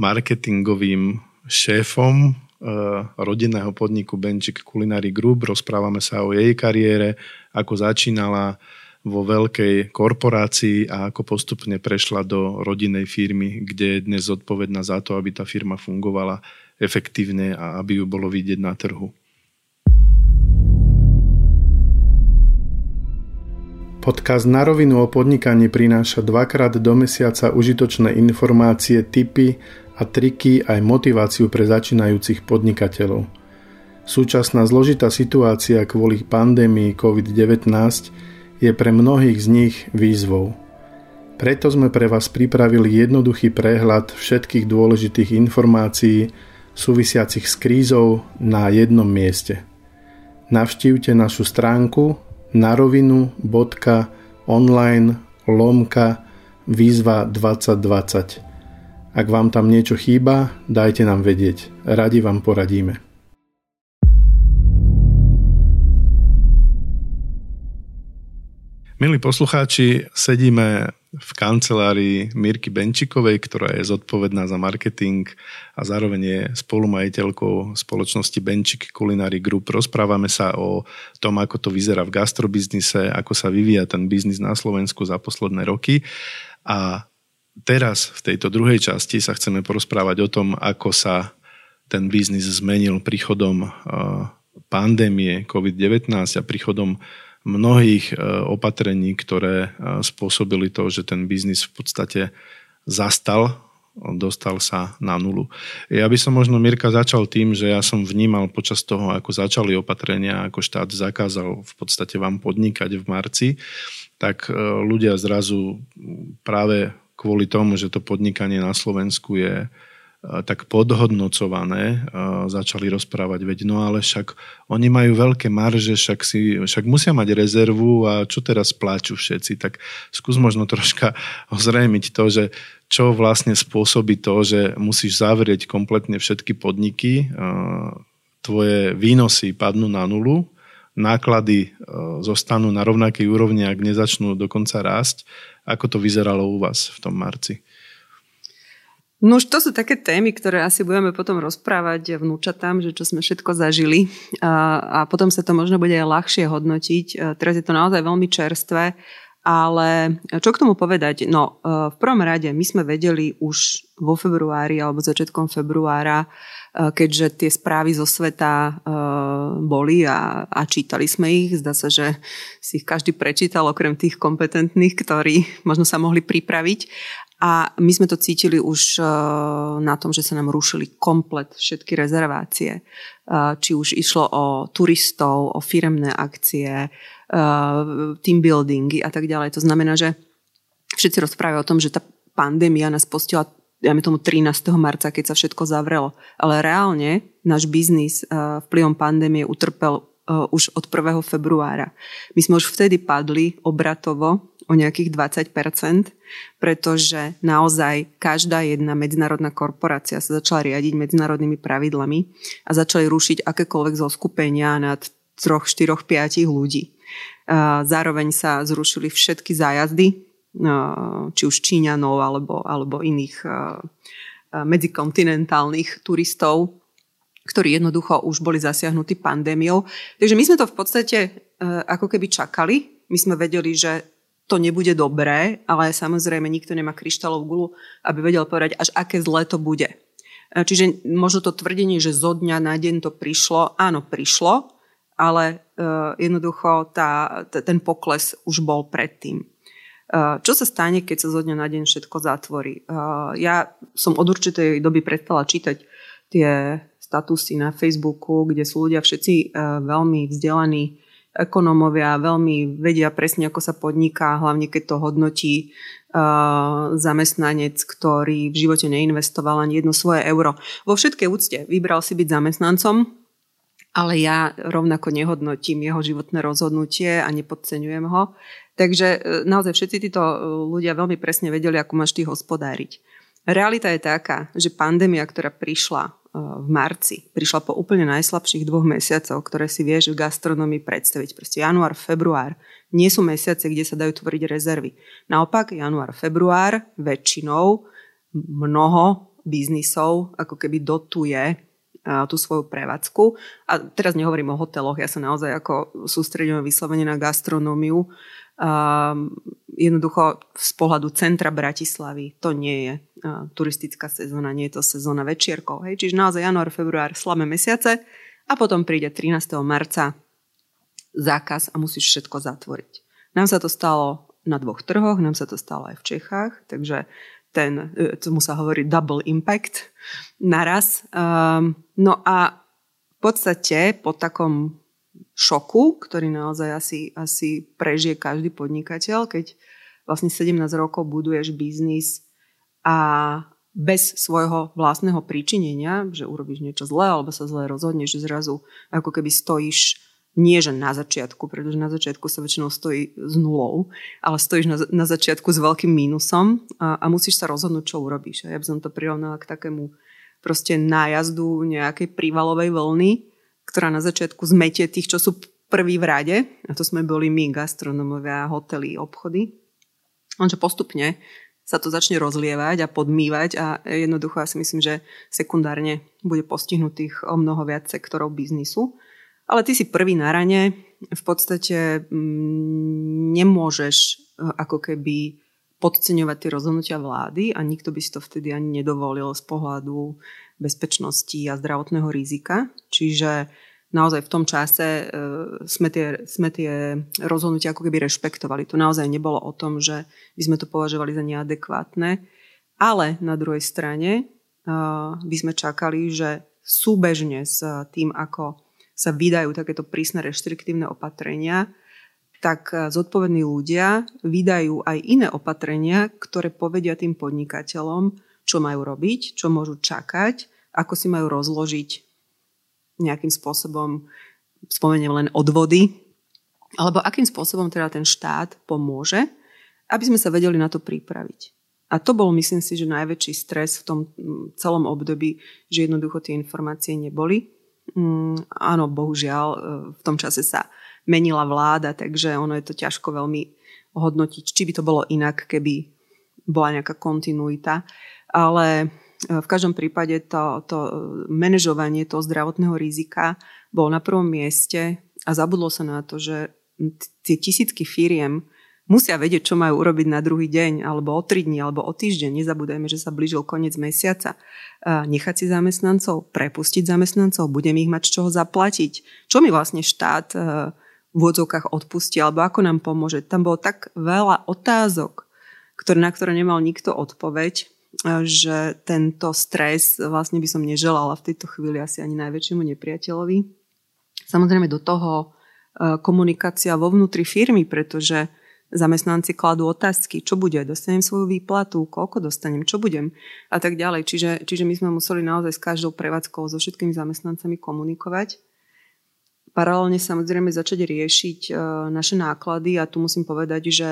marketingovým šéfom e, rodinného podniku Benčik Culinary Group. Rozprávame sa o jej kariére, ako začínala, vo veľkej korporácii a ako postupne prešla do rodinnej firmy, kde je dnes zodpovedná za to, aby tá firma fungovala efektívne a aby ju bolo vidieť na trhu. Podcast na rovinu o podnikaní prináša dvakrát do mesiaca užitočné informácie, tipy a triky aj motiváciu pre začínajúcich podnikateľov. Súčasná zložitá situácia kvôli pandémii COVID-19 je pre mnohých z nich výzvou. Preto sme pre vás pripravili jednoduchý prehľad všetkých dôležitých informácií súvisiacich s krízou na jednom mieste. Navštívte našu stránku narovinu.online lomka výzva 2020. Ak vám tam niečo chýba, dajte nám vedieť. Radi vám poradíme. Milí poslucháči, sedíme v kancelárii Mirky Benčikovej, ktorá je zodpovedná za marketing a zároveň je spolumajiteľkou spoločnosti Benčik Culinary Group. Rozprávame sa o tom, ako to vyzerá v gastrobiznise, ako sa vyvíja ten biznis na Slovensku za posledné roky. A teraz v tejto druhej časti sa chceme porozprávať o tom, ako sa ten biznis zmenil príchodom pandémie COVID-19 a príchodom mnohých e, opatrení, ktoré e, spôsobili to, že ten biznis v podstate zastal, dostal sa na nulu. Ja by som možno, Mirka, začal tým, že ja som vnímal počas toho, ako začali opatrenia, ako štát zakázal v podstate vám podnikať v marci, tak e, ľudia zrazu práve kvôli tomu, že to podnikanie na Slovensku je tak podhodnocované začali rozprávať, veď no ale však oni majú veľké marže, však, si, však musia mať rezervu a čo teraz pláču všetci, tak skús možno troška ozrejmiť to, že čo vlastne spôsobí to, že musíš zavrieť kompletne všetky podniky, tvoje výnosy padnú na nulu, náklady zostanú na rovnakej úrovni, ak nezačnú dokonca rásť. Ako to vyzeralo u vás v tom marci? No už to sú také témy, ktoré asi budeme potom rozprávať vnúčatám, že čo sme všetko zažili a, a potom sa to možno bude aj ľahšie hodnotiť. Teraz je to naozaj veľmi čerstvé, ale čo k tomu povedať? No e, v prvom rade my sme vedeli už vo februári alebo začiatkom februára, e, keďže tie správy zo sveta e, boli a, a čítali sme ich. Zdá sa, že si ich každý prečítal, okrem tých kompetentných, ktorí možno sa mohli pripraviť. A my sme to cítili už eh, na tom, že sa nám rušili komplet všetky rezervácie. Eh, či už išlo o turistov, o firemné akcie, eh, team buildingy a tak ďalej. To znamená, že všetci rozprávajú o tom, že tá pandémia nás postila dajme tomu 13. marca, keď sa všetko zavrelo. Ale reálne náš biznis vplyvom pandémie utrpel už od 1. februára. My sme už vtedy padli obratovo o nejakých 20%, pretože naozaj každá jedna medzinárodná korporácia sa začala riadiť medzinárodnými pravidlami a začali rušiť akékoľvek zoskupenia nad 3, 4, 5 ľudí. Zároveň sa zrušili všetky zájazdy, či už Číňanov alebo, alebo iných medzikontinentálnych turistov, ktorí jednoducho už boli zasiahnutí pandémiou. Takže my sme to v podstate ako keby čakali. My sme vedeli, že to nebude dobré, ale samozrejme nikto nemá kryštálovú gulu, aby vedel povedať, až aké zlé to bude. E, čiže možno to tvrdenie, že zo dňa na deň to prišlo, áno, prišlo, ale uh, jednoducho tá, ten pokles už bol predtým. Uh, čo sa stane, keď sa zo dňa na deň všetko zatvorí? Ja som od určitej doby prestala čítať tie statusy na Facebooku, kde sú ľudia všetci veľmi vzdelaní ekonómovia veľmi vedia presne, ako sa podniká, hlavne keď to hodnotí uh, zamestnanec, ktorý v živote neinvestoval ani jedno svoje euro. Vo všetkej úcte vybral si byť zamestnancom, ale ja rovnako nehodnotím jeho životné rozhodnutie a nepodceňujem ho. Takže uh, naozaj všetci títo uh, ľudia veľmi presne vedeli, ako máš ty hospodáriť. Realita je taká, že pandémia, ktorá prišla v marci. Prišla po úplne najslabších dvoch mesiacoch, ktoré si vieš v gastronomii predstaviť. Proste január, február nie sú mesiace, kde sa dajú tvoriť rezervy. Naopak, január, február väčšinou mnoho biznisov ako keby dotuje tú svoju prevádzku. A teraz nehovorím o hoteloch, ja sa naozaj ako sústredujem vyslovene na gastronómiu. Jednoducho z pohľadu centra Bratislavy to nie je turistická sezóna, nie je to sezóna večierkov. Hej? Čiže naozaj január, február, slabé mesiace a potom príde 13. marca zákaz a musíš všetko zatvoriť. Nám sa to stalo na dvoch trhoch, nám sa to stalo aj v Čechách, takže ten, e, tomu sa hovorí double impact naraz. Um, no a v podstate po takom šoku, ktorý naozaj asi, asi prežije každý podnikateľ, keď vlastne 17 rokov buduješ biznis a bez svojho vlastného príčinenia, že urobíš niečo zlé alebo sa zle rozhodneš, že zrazu ako keby stojíš nie že na začiatku, pretože na začiatku sa väčšinou stojí s nulou, ale stojíš na, na začiatku s veľkým mínusom a, a musíš sa rozhodnúť, čo urobíš. A ja by som to prirovnala k takému proste nájazdu nejakej prívalovej vlny, ktorá na začiatku zmetie tých, čo sú prví v rade, a to sme boli my, gastronomovia, hotely, obchody. Lenže postupne sa to začne rozlievať a podmývať a jednoducho ja si myslím, že sekundárne bude postihnutých o mnoho viac sektorov biznisu. Ale ty si prvý na rane, v podstate mm, nemôžeš e, ako keby podceňovať tie rozhodnutia vlády a nikto by si to vtedy ani nedovolil z pohľadu bezpečnosti a zdravotného rizika. Čiže naozaj v tom čase e, sme tie, sme tie rozhodnutia ako keby rešpektovali. Tu naozaj nebolo o tom, že by sme to považovali za neadekvátne, ale na druhej strane e, by sme čakali, že súbežne s tým, ako sa vydajú takéto prísne reštriktívne opatrenia, tak e, zodpovední ľudia vydajú aj iné opatrenia, ktoré povedia tým podnikateľom, čo majú robiť, čo môžu čakať, ako si majú rozložiť nejakým spôsobom, spomeniem len odvody, alebo akým spôsobom teda ten štát pomôže, aby sme sa vedeli na to pripraviť. A to bol, myslím si, že najväčší stres v tom celom období, že jednoducho tie informácie neboli. Mm, áno, bohužiaľ, e, v tom čase sa menila vláda, takže ono je to ťažko veľmi hodnotiť, či by to bolo inak, keby bola nejaká kontinuita. Ale E, v každom prípade to, to manažovanie toho zdravotného rizika bol na prvom mieste a zabudlo sa na to, že tie tisícky firiem musia vedieť, čo majú urobiť na druhý deň, alebo o tri dní, alebo o týždeň. Nezabúdajme, že sa blížil koniec mesiaca. Nechať si zamestnancov, prepustiť zamestnancov, budem ich mať z čoho zaplatiť. Čo mi vlastne štát e, v úvodzovkách odpustí, alebo ako nám pomôže. Tam bolo tak veľa otázok, ktoré, na ktoré nemal nikto odpoveď že tento stres vlastne by som neželala v tejto chvíli asi ani najväčšiemu nepriateľovi. Samozrejme do toho e, komunikácia vo vnútri firmy, pretože zamestnanci kladú otázky, čo bude, dostanem svoju výplatu, koľko dostanem, čo budem a tak ďalej. Čiže, čiže my sme museli naozaj s každou prevádzkou, so všetkými zamestnancami komunikovať paralelne samozrejme začať riešiť e, naše náklady a tu musím povedať, že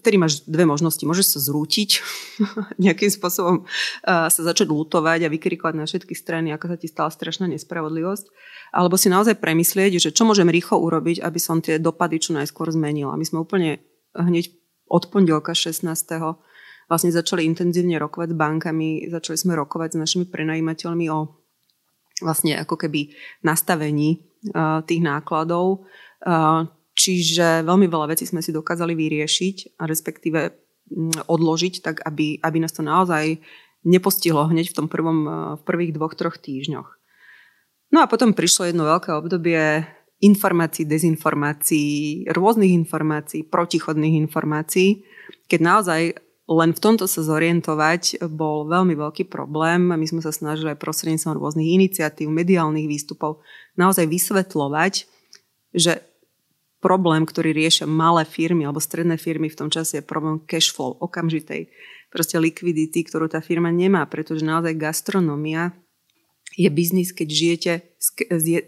vtedy máš dve možnosti. Môžeš sa zrútiť, nejakým spôsobom e, sa začať lutovať a vykrikovať na všetky strany, ako sa ti stala strašná nespravodlivosť, alebo si naozaj premyslieť, že čo môžem rýchlo urobiť, aby som tie dopady čo najskôr zmenila. My sme úplne hneď od pondelka 16 vlastne začali intenzívne rokovať s bankami, začali sme rokovať s našimi prenajímateľmi o vlastne ako keby nastavení tých nákladov. Čiže veľmi veľa vecí sme si dokázali vyriešiť a respektíve odložiť, tak aby, aby nás to naozaj nepostihlo hneď v tom prvom, v prvých dvoch, troch týždňoch. No a potom prišlo jedno veľké obdobie informácií, dezinformácií, rôznych informácií, protichodných informácií, keď naozaj len v tomto sa zorientovať bol veľmi veľký problém. My sme sa snažili aj prostredníctvom rôznych iniciatív, mediálnych výstupov naozaj vysvetľovať, že problém, ktorý riešia malé firmy alebo stredné firmy v tom čase je problém cash flow, okamžitej proste likvidity, ktorú tá firma nemá, pretože naozaj gastronomia je biznis, keď žijete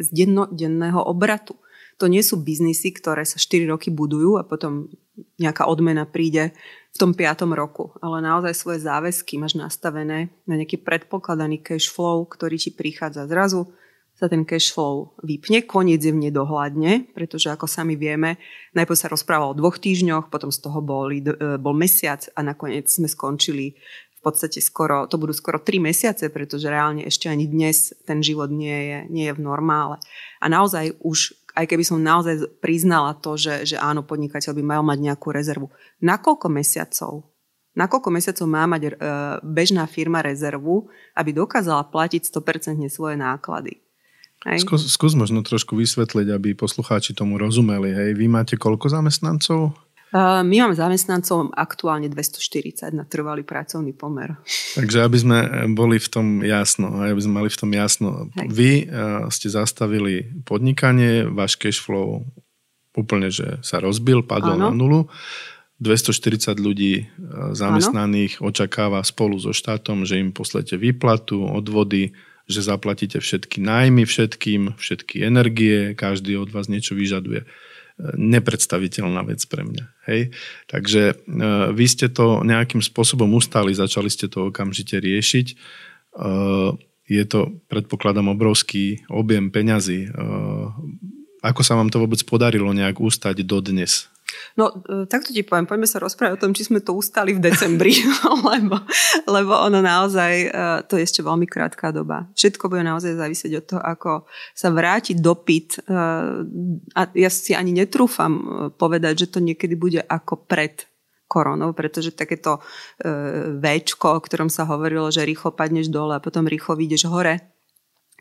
z dennodenného obratu. To nie sú biznisy, ktoré sa 4 roky budujú a potom nejaká odmena príde v tom piatom roku. Ale naozaj svoje záväzky máš nastavené na nejaký predpokladaný cash flow, ktorý ti prichádza zrazu sa ten cash flow vypne, koniec je v nedohľadne, pretože ako sami vieme, najprv sa rozprávalo o dvoch týždňoch, potom z toho boli, e, bol mesiac a nakoniec sme skončili podstate skoro, to budú skoro tri mesiace, pretože reálne ešte ani dnes ten život nie je, nie je v normále. A naozaj už aj keby som naozaj priznala to, že, že áno, podnikateľ by mal mať nejakú rezervu. Na koľko mesiacov? Na koľko mesiacov má mať e, bežná firma rezervu, aby dokázala platiť 100% svoje náklady? Hej. Skús, skús možno trošku vysvetliť, aby poslucháči tomu rozumeli. Hej. Vy máte koľko zamestnancov? My máme zamestnancov aktuálne 240 na trvalý pracovný pomer. Takže aby sme boli v tom jasno, aby sme mali v tom jasno. Hej. Vy ste zastavili podnikanie, váš cash flow úplne, že sa rozbil, padol ano. na nulu. 240 ľudí zamestnaných ano. očakáva spolu so štátom, že im poslete výplatu, odvody, že zaplatíte všetky nájmy všetkým, všetky energie, každý od vás niečo vyžaduje nepredstaviteľná vec pre mňa. Hej? Takže e, vy ste to nejakým spôsobom ustali, začali ste to okamžite riešiť. E, je to, predpokladám, obrovský objem peňazí. E, ako sa vám to vôbec podarilo nejak ustať dodnes? No, e, takto ti poviem, poďme sa rozprávať o tom, či sme to ustali v decembri, lebo, lebo ono naozaj, e, to je ešte veľmi krátka doba. Všetko bude naozaj závisieť od toho, ako sa vráti dopyt. E, a ja si ani netrúfam povedať, že to niekedy bude ako pred koronou, pretože takéto Včko, o ktorom sa hovorilo, že rýchlo padneš dole a potom rýchlo vyjdeš hore,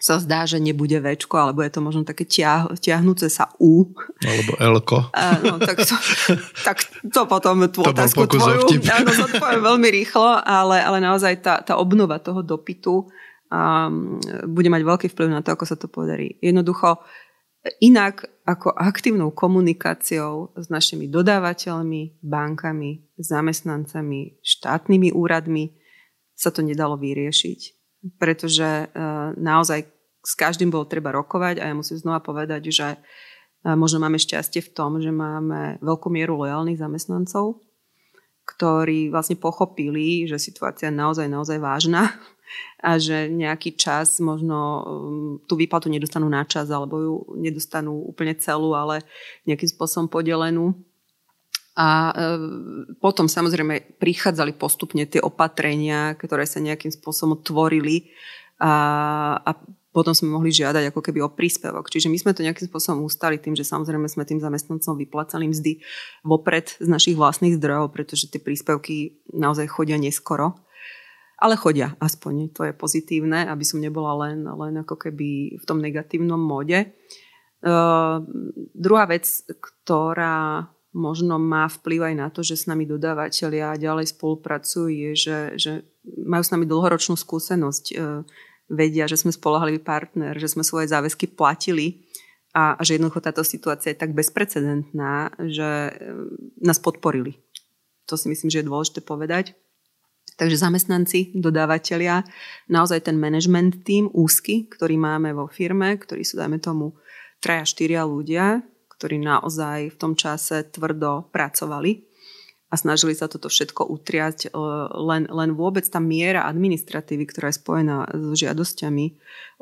sa zdá, že nebude Včko, alebo je to možno také tia, tiahnúce sa U. Alebo Lko. no, tak, to, tak to potom tú to otázku tvoju áno, zodpoviem veľmi rýchlo, ale, ale naozaj tá, tá obnova toho dopytu um, bude mať veľký vplyv na to, ako sa to podarí. Jednoducho, inak ako aktívnou komunikáciou s našimi dodávateľmi, bankami, zamestnancami, štátnymi úradmi sa to nedalo vyriešiť pretože e, naozaj s každým bolo treba rokovať a ja musím znova povedať, že e, možno máme šťastie v tom, že máme veľkú mieru lojálnych zamestnancov, ktorí vlastne pochopili, že situácia je naozaj, naozaj vážna a že nejaký čas možno um, tú výplatu nedostanú na čas alebo ju nedostanú úplne celú, ale nejakým spôsobom podelenú. A e, potom samozrejme prichádzali postupne tie opatrenia, ktoré sa nejakým spôsobom tvorili a, a potom sme mohli žiadať ako keby o príspevok. Čiže my sme to nejakým spôsobom ustali tým, že samozrejme sme tým zamestnancom vyplácali mzdy vopred z našich vlastných zdrojov, pretože tie príspevky naozaj chodia neskoro. Ale chodia, aspoň to je pozitívne, aby som nebola len, len ako keby v tom negatívnom móde. Uh, druhá vec, ktorá možno má vplyv aj na to, že s nami dodávateľia ďalej spolupracujú, je, že, že majú s nami dlhoročnú skúsenosť, e, vedia, že sme spolahlivý partner, že sme svoje záväzky platili a, a že jednoducho táto situácia je tak bezprecedentná, že e, nás podporili. To si myslím, že je dôležité povedať. Takže zamestnanci, dodávateľia, naozaj ten management tým úzky, ktorý máme vo firme, ktorý sú, dajme tomu, traja, štyria ľudia, ktorí naozaj v tom čase tvrdo pracovali a snažili sa toto všetko utriať. E, len, len vôbec tá miera administratívy, ktorá je spojená s žiadosťami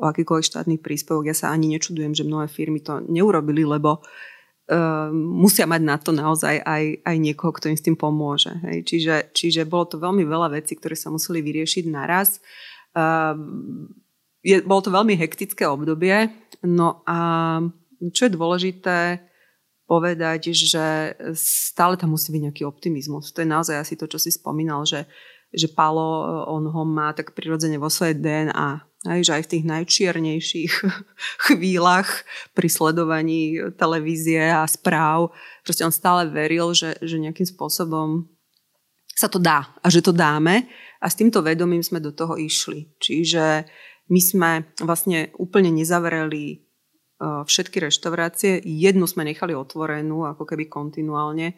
o akýkoľvek štátny príspevok, ja sa ani nečudujem, že mnohé firmy to neurobili, lebo uh, musia mať na to naozaj aj, aj niekoho, kto im s tým pomôže. Hej. Čiže, čiže bolo to veľmi veľa vecí, ktoré sa museli vyriešiť naraz. Uh, je, bolo to veľmi hektické obdobie, no a čo je dôležité povedať, že stále tam musí byť nejaký optimizmus. To je naozaj asi to, čo si spomínal, že, že Palo, on ho má tak prirodzene vo svojej DNA. Aj, že aj v tých najčiernejších chvíľach pri sledovaní televízie a správ, proste on stále veril, že, že nejakým spôsobom sa to dá a že to dáme a s týmto vedomím sme do toho išli. Čiže my sme vlastne úplne nezavreli všetky reštaurácie. Jednu sme nechali otvorenú, ako keby kontinuálne,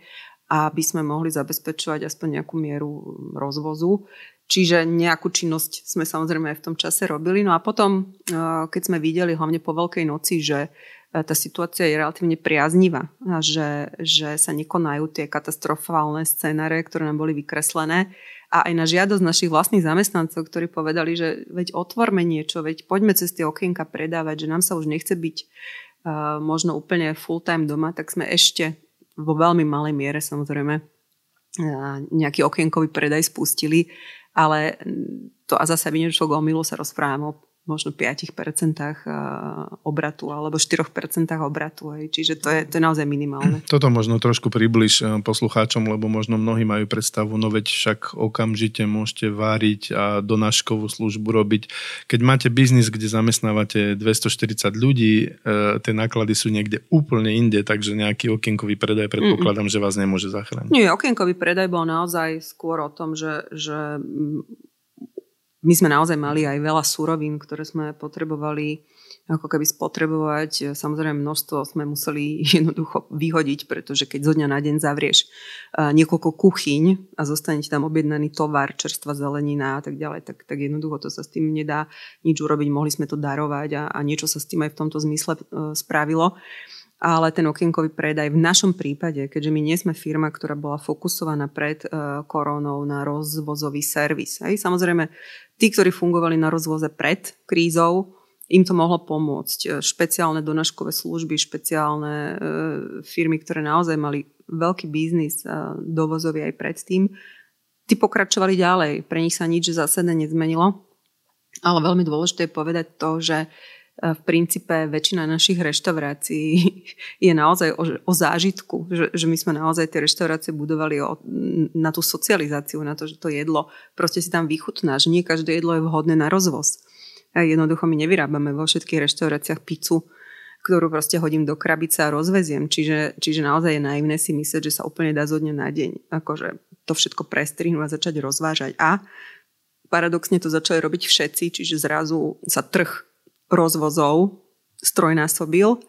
aby sme mohli zabezpečovať aspoň nejakú mieru rozvozu. Čiže nejakú činnosť sme samozrejme aj v tom čase robili. No a potom, keď sme videli hlavne po Veľkej noci, že tá situácia je relatívne priaznivá že, že sa nekonajú tie katastrofálne scenáre, ktoré nám boli vykreslené, a aj na žiadosť našich vlastných zamestnancov, ktorí povedali, že veď otvorme niečo, veď poďme cez tie okienka predávať, že nám sa už nechce byť uh, možno úplne full time doma, tak sme ešte vo veľmi malej miere samozrejme uh, nejaký okienkový predaj spustili, ale to a zase vyniečo k omilu sa rozprávam o možno 5% obratu alebo 4% obratu. Hej. Čiže to je, to je naozaj minimálne. Toto možno trošku približ e, poslucháčom, lebo možno mnohí majú predstavu, no veď však okamžite môžete váriť a donáškovú službu robiť. Keď máte biznis, kde zamestnávate 240 ľudí, e, tie náklady sú niekde úplne inde, takže nejaký okienkový predaj predpokladám, Mm-mm. že vás nemôže zachrániť. Nie, okienkový predaj bol naozaj skôr o tom, že, že my sme naozaj mali aj veľa súrovín, ktoré sme potrebovali ako keby spotrebovať. Samozrejme množstvo sme museli jednoducho vyhodiť, pretože keď zo dňa na deň zavrieš niekoľko kuchyň a zostane ti tam objednaný tovar, čerstva zelenina a tak ďalej, tak, tak jednoducho to sa s tým nedá nič urobiť. Mohli sme to darovať a, a niečo sa s tým aj v tomto zmysle e, spravilo ale ten okienkový predaj v našom prípade, keďže my nie sme firma, ktorá bola fokusovaná pred uh, korónou na rozvozový servis. Hej. Samozrejme, tí, ktorí fungovali na rozvoze pred krízou, im to mohlo pomôcť. E, špeciálne donaškové služby, špeciálne uh, firmy, ktoré naozaj mali veľký biznis dovozový aj predtým, tí pokračovali ďalej. Pre nich sa nič zásadne nezmenilo. Ale veľmi dôležité je povedať to, že v princípe väčšina našich reštaurácií je naozaj o, o zážitku, že, že my sme naozaj tie reštaurácie budovali o, na tú socializáciu, na to, že to jedlo proste si tam vychutnáš. Nie každé jedlo je vhodné na rozvoz. A jednoducho my nevyrábame vo všetkých reštauráciách pizzu, ktorú proste hodím do krabice a rozveziem. Čiže, čiže naozaj je naivné si myslieť, že sa úplne dá zo dňa na deň akože to všetko prestrihnúť a začať rozvážať. A paradoxne to začali robiť všetci, čiže zrazu sa trh rozvozov strojnásobil.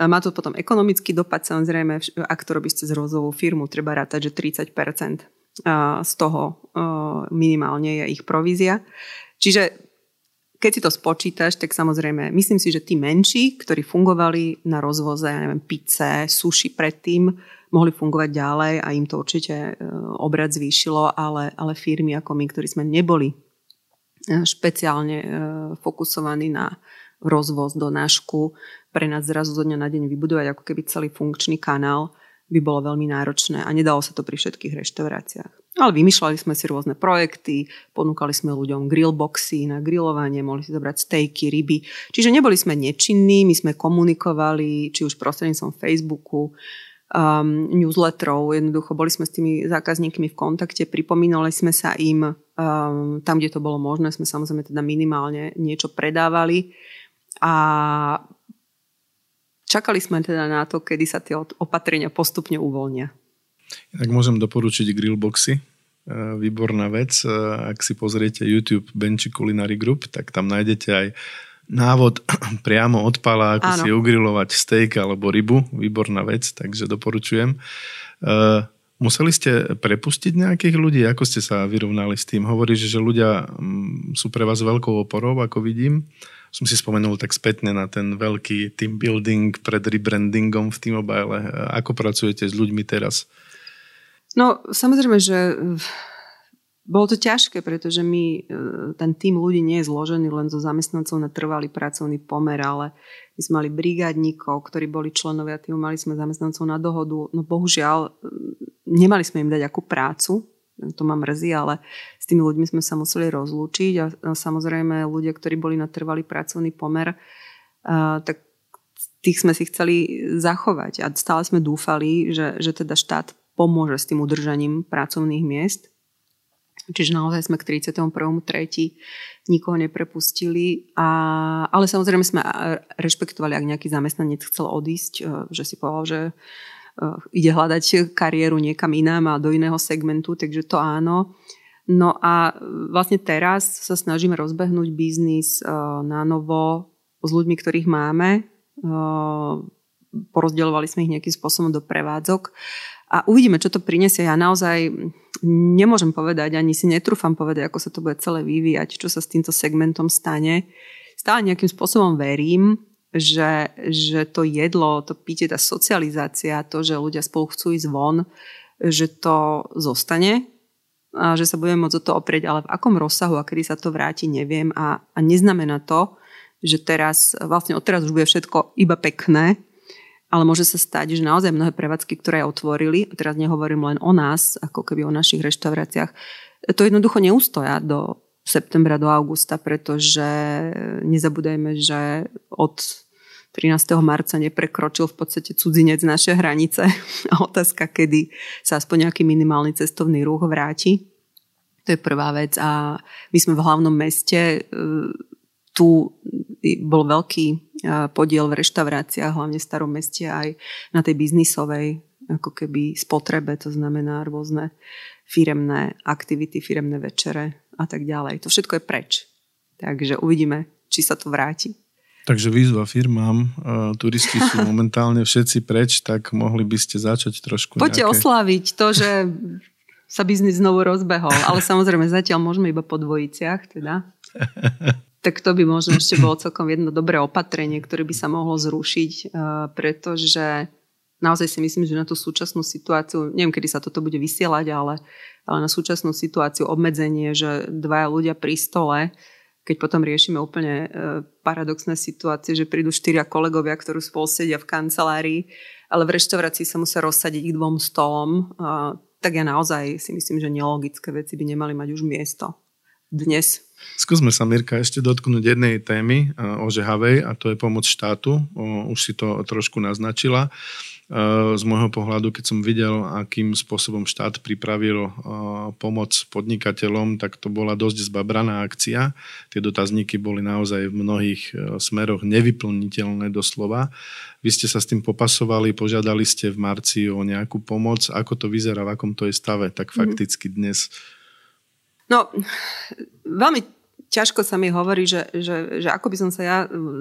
Má to potom ekonomický dopad, samozrejme, ak to robíš cez rozvozovú firmu, treba rátať, že 30% z toho minimálne je ich provízia. Čiže keď si to spočítaš, tak samozrejme, myslím si, že tí menší, ktorí fungovali na rozvoze, ja neviem, pice, suši predtým, mohli fungovať ďalej a im to určite e, obrad zvýšilo, ale, ale firmy ako my, ktorí sme neboli špeciálne e, fokusovaní na rozvoz do nášku, pre nás zrazu zo dňa na deň vybudovať ako keby celý funkčný kanál by bolo veľmi náročné a nedalo sa to pri všetkých reštauráciách. Ale vymýšľali sme si rôzne projekty, ponúkali sme ľuďom grillboxy na grillovanie, mohli si zobrať stejky, ryby. Čiže neboli sme nečinní, my sme komunikovali, či už prostredníctvom Facebooku, um, newsletterov, jednoducho boli sme s tými zákazníkmi v kontakte, pripomínali sme sa im, um, tam, kde to bolo možné, sme samozrejme teda minimálne niečo predávali a čakali sme teda na to, kedy sa tie opatrenia postupne uvoľnia. Tak môžem doporučiť grillboxy, e, výborná vec. E, ak si pozriete YouTube Benči Culinary Group, tak tam nájdete aj návod priamo od pala, ako Áno. si ugrilovať steak alebo rybu. Výborná vec, takže doporučujem. Uh, museli ste prepustiť nejakých ľudí? Ako ste sa vyrovnali s tým? Hovoríš, že ľudia mm, sú pre vás veľkou oporou, ako vidím. Som si spomenul tak spätne na ten veľký team building pred rebrandingom v T-Mobile. Ako pracujete s ľuďmi teraz? No, samozrejme, že bolo to ťažké, pretože my, e, ten tým ľudí nie je zložený len zo zamestnancov na trvalý pracovný pomer, ale my sme mali brigádnikov, ktorí boli členovia týmu, mali sme zamestnancov na dohodu. No bohužiaľ, e, nemali sme im dať akú prácu, to ma mrzí, ale s tými ľuďmi sme sa museli rozlúčiť a, samozrejme ľudia, ktorí boli na trvalý pracovný pomer, a, tak tých sme si chceli zachovať a stále sme dúfali, že, že teda štát pomôže s tým udržaním pracovných miest. Čiže naozaj sme k 31.3. nikoho neprepustili. A, ale samozrejme sme rešpektovali, ak nejaký zamestnanec chcel odísť, e, že si povedal, že e, ide hľadať kariéru niekam inám a do iného segmentu, takže to áno. No a vlastne teraz sa snažíme rozbehnúť biznis e, na novo s ľuďmi, ktorých máme. Porozdeľovali sme ich nejakým spôsobom do prevádzok a uvidíme, čo to prinesie. Ja naozaj nemôžem povedať, ani si netrúfam povedať, ako sa to bude celé vyvíjať, čo sa s týmto segmentom stane. Stále nejakým spôsobom verím, že, že to jedlo, to pitie, tá socializácia, to, že ľudia spolu chcú ísť von, že to zostane a že sa budeme môcť o to oprieť, ale v akom rozsahu a kedy sa to vráti, neviem a, a neznamená to, že teraz, vlastne odteraz už bude všetko iba pekné, ale môže sa stať, že naozaj mnohé prevádzky, ktoré otvorili, a teraz nehovorím len o nás, ako keby o našich reštauráciách, to jednoducho neustoja do septembra, do augusta, pretože nezabúdajme, že od 13. marca neprekročil v podstate cudzinec naše hranice a otázka, kedy sa aspoň nejaký minimálny cestovný ruch vráti. To je prvá vec a my sme v hlavnom meste, e, tu bol veľký podiel v reštauráciách, hlavne v starom meste aj na tej biznisovej ako keby spotrebe, to znamená rôzne firemné aktivity, firemné večere a tak ďalej. To všetko je preč. Takže uvidíme, či sa to vráti. Takže výzva firmám, turisti sú momentálne všetci preč, tak mohli by ste začať trošku Poďte nejaké... oslaviť to, že sa biznis znovu rozbehol, ale samozrejme zatiaľ môžeme iba po dvojiciach, teda. tak to by možno ešte bolo celkom jedno dobré opatrenie, ktoré by sa mohlo zrušiť, eh, pretože naozaj si myslím, že na tú súčasnú situáciu, neviem, kedy sa toto bude vysielať, ale, ale na súčasnú situáciu obmedzenie, že dvaja ľudia pri stole keď potom riešime úplne paradoxné situácie, že prídu štyria kolegovia, ktorí spolu sedia v kancelárii, ale v reštaurácii sa musia rozsadiť k dvom stolom, tak ja naozaj si myslím, že nelogické veci by nemali mať už miesto dnes. Skúsme sa, Mirka, ešte dotknúť jednej témy ožehavej a to je pomoc štátu. Už si to trošku naznačila. Eh, z môjho pohľadu, keď som videl, akým spôsobom štát pripravil eh, pomoc podnikateľom, tak to bola dosť zbabraná akcia. Tie dotazníky boli naozaj v mnohých eh, smeroch nevyplniteľné doslova. Vy ste sa s tým popasovali, požiadali ste v marci o nejakú pomoc. Ako to vyzerá, v akom to je stave, tak mhm. fakticky dnes? No, veľmi ťažko sa mi hovorí, že, že, že ako by som sa ja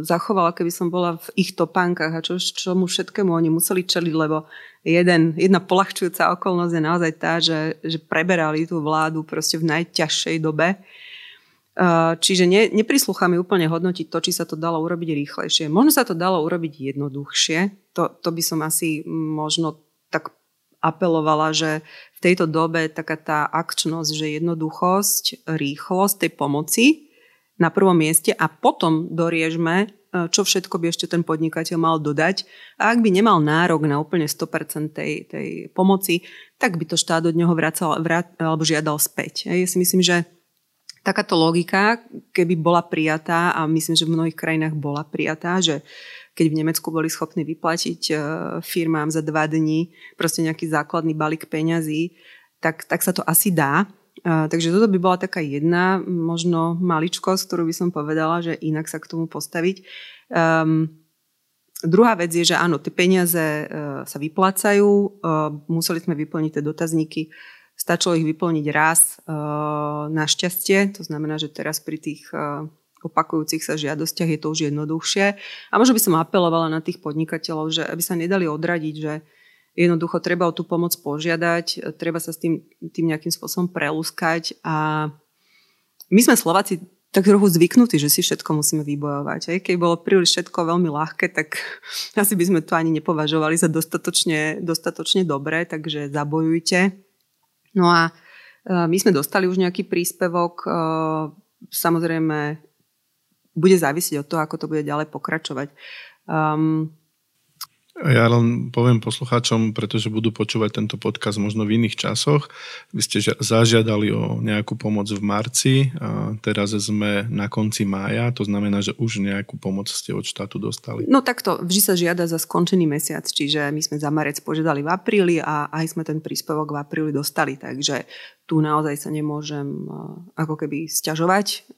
zachovala, keby som bola v ich topánkach a čo, čomu všetkému oni museli čeliť, lebo jeden, jedna polahčujúca okolnosť je naozaj tá, že, že preberali tú vládu proste v najťažšej dobe. Čiže ne, neprislúcha mi úplne hodnotiť to, či sa to dalo urobiť rýchlejšie. Možno sa to dalo urobiť jednoduchšie. To, to by som asi možno apelovala, že v tejto dobe taká tá akčnosť, že jednoduchosť, rýchlosť tej pomoci na prvom mieste a potom doriežme, e, čo všetko by ešte ten podnikateľ mal dodať. A ak by nemal nárok na úplne 100% tej, tej pomoci, tak by to štát od neho vracal, vrat, alebo žiadal späť. Ja si myslím, že takáto logika, keby bola prijatá, a myslím, že v mnohých krajinách bola prijatá, že keď v Nemecku boli schopní vyplatiť e, firmám za dva dní proste nejaký základný balík peňazí, tak, tak sa to asi dá. Uh, takže toto by bola taká jedna možno maličkosť, ktorú by som povedala, že inak sa k tomu postaviť. Um, druhá vec je, že áno, tie peniaze uh, sa vyplácajú, museli sme vyplniť tie dotazníky, stačilo ich vyplniť raz uh, našťastie, to znamená, že teraz pri tých opakujúcich sa žiadostiach je to už jednoduchšie. A možno by som apelovala na tých podnikateľov, že aby sa nedali odradiť, že jednoducho treba o tú pomoc požiadať, treba sa s tým, tým nejakým spôsobom prelúskať a my sme Slováci tak trochu zvyknutí, že si všetko musíme vybojovať. Aj keď bolo príliš všetko veľmi ľahké, tak asi by sme to ani nepovažovali za dostatočne, dostatočne dobré, takže zabojujte. No a e, my sme dostali už nejaký príspevok, e, samozrejme bude závisieť od toho, ako to bude ďalej pokračovať. Um, ja len poviem poslucháčom, pretože budú počúvať tento podcast možno v iných časoch. Vy ste zažiadali o nejakú pomoc v marci, a teraz sme na konci mája, to znamená, že už nejakú pomoc ste od štátu dostali. No takto, vždy sa žiada za skončený mesiac, čiže my sme za marec požiadali v apríli a aj sme ten príspevok v apríli dostali, takže tu naozaj sa nemôžem ako keby sťažovať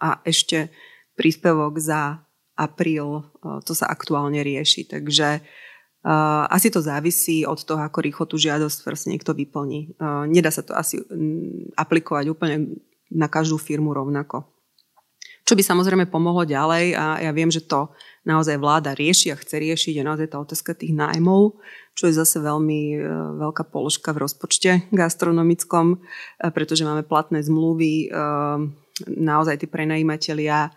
a ešte príspevok za apríl, to sa aktuálne rieši. Takže uh, asi to závisí od toho, ako rýchlo tú žiadosť proste niekto vyplní. Uh, nedá sa to asi aplikovať úplne na každú firmu rovnako. Čo by samozrejme pomohlo ďalej a ja viem, že to naozaj vláda rieši a chce riešiť je naozaj tá otázka tých nájmov, čo je zase veľmi veľká položka v rozpočte gastronomickom, pretože máme platné zmluvy, naozaj tí prenajímatelia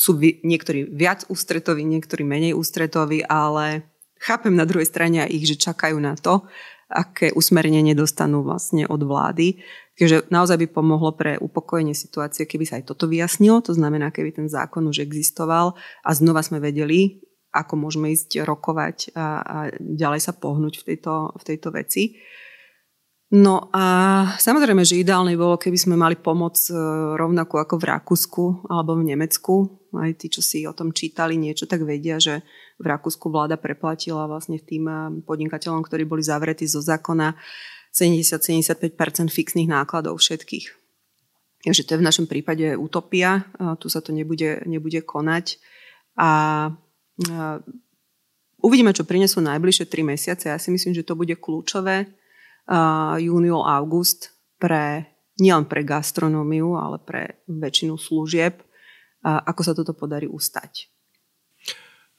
sú niektorí viac ústretoví, niektorí menej ústretoví, ale chápem na druhej strane aj ich, že čakajú na to, aké usmernenie dostanú vlastne od vlády. Takže naozaj by pomohlo pre upokojenie situácie, keby sa aj toto vyjasnilo, to znamená, keby ten zákon už existoval a znova sme vedeli, ako môžeme ísť rokovať a, a ďalej sa pohnúť v tejto, v tejto veci. No a samozrejme, že ideálne bolo, keby sme mali pomoc e, rovnako ako v Rakúsku alebo v Nemecku. Aj tí, čo si o tom čítali niečo, tak vedia, že v Rakúsku vláda preplatila vlastne tým e, podnikateľom, ktorí boli zavretí zo zákona 70-75% fixných nákladov všetkých. Takže to je v našom prípade utopia, tu sa to nebude, nebude konať. A uvidíme, čo prinesú najbližšie 3 mesiace. Ja si myslím, že to bude kľúčové júniu, august pre nielen pre gastronómiu, ale pre väčšinu služieb, ako sa toto podarí ustať.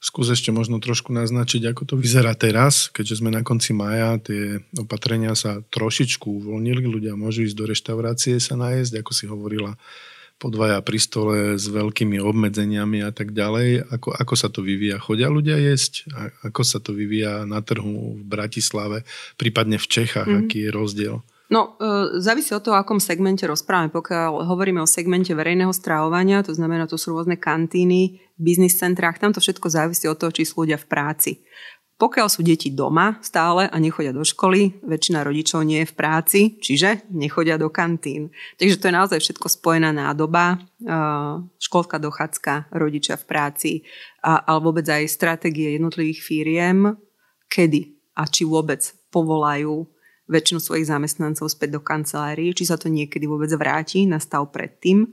Skús ešte možno trošku naznačiť, ako to vyzerá teraz, keďže sme na konci maja, tie opatrenia sa trošičku uvoľnili, ľudia môžu ísť do reštaurácie sa najesť, ako si hovorila, po dvaja pri stole s veľkými obmedzeniami a tak ďalej. Ako, ako sa to vyvíja? Chodia ľudia jesť? A ako sa to vyvíja na trhu v Bratislave, prípadne v Čechách? Mm. Aký je rozdiel? No, e, závisí od toho, akom segmente rozprávame. Pokiaľ hovoríme o segmente verejného strávovania, to znamená, to sú rôzne kantíny, biznis centrách, tam to všetko závisí od toho, či sú ľudia v práci. Pokiaľ sú deti doma stále a nechodia do školy, väčšina rodičov nie je v práci, čiže nechodia do kantín. Takže to je naozaj všetko spojená nádoba, e, školská dochádzka, rodičia v práci, ale vôbec aj stratégie jednotlivých firiem, kedy a či vôbec povolajú väčšinu svojich zamestnancov späť do kancelárií, či sa to niekedy vôbec vráti na stav predtým.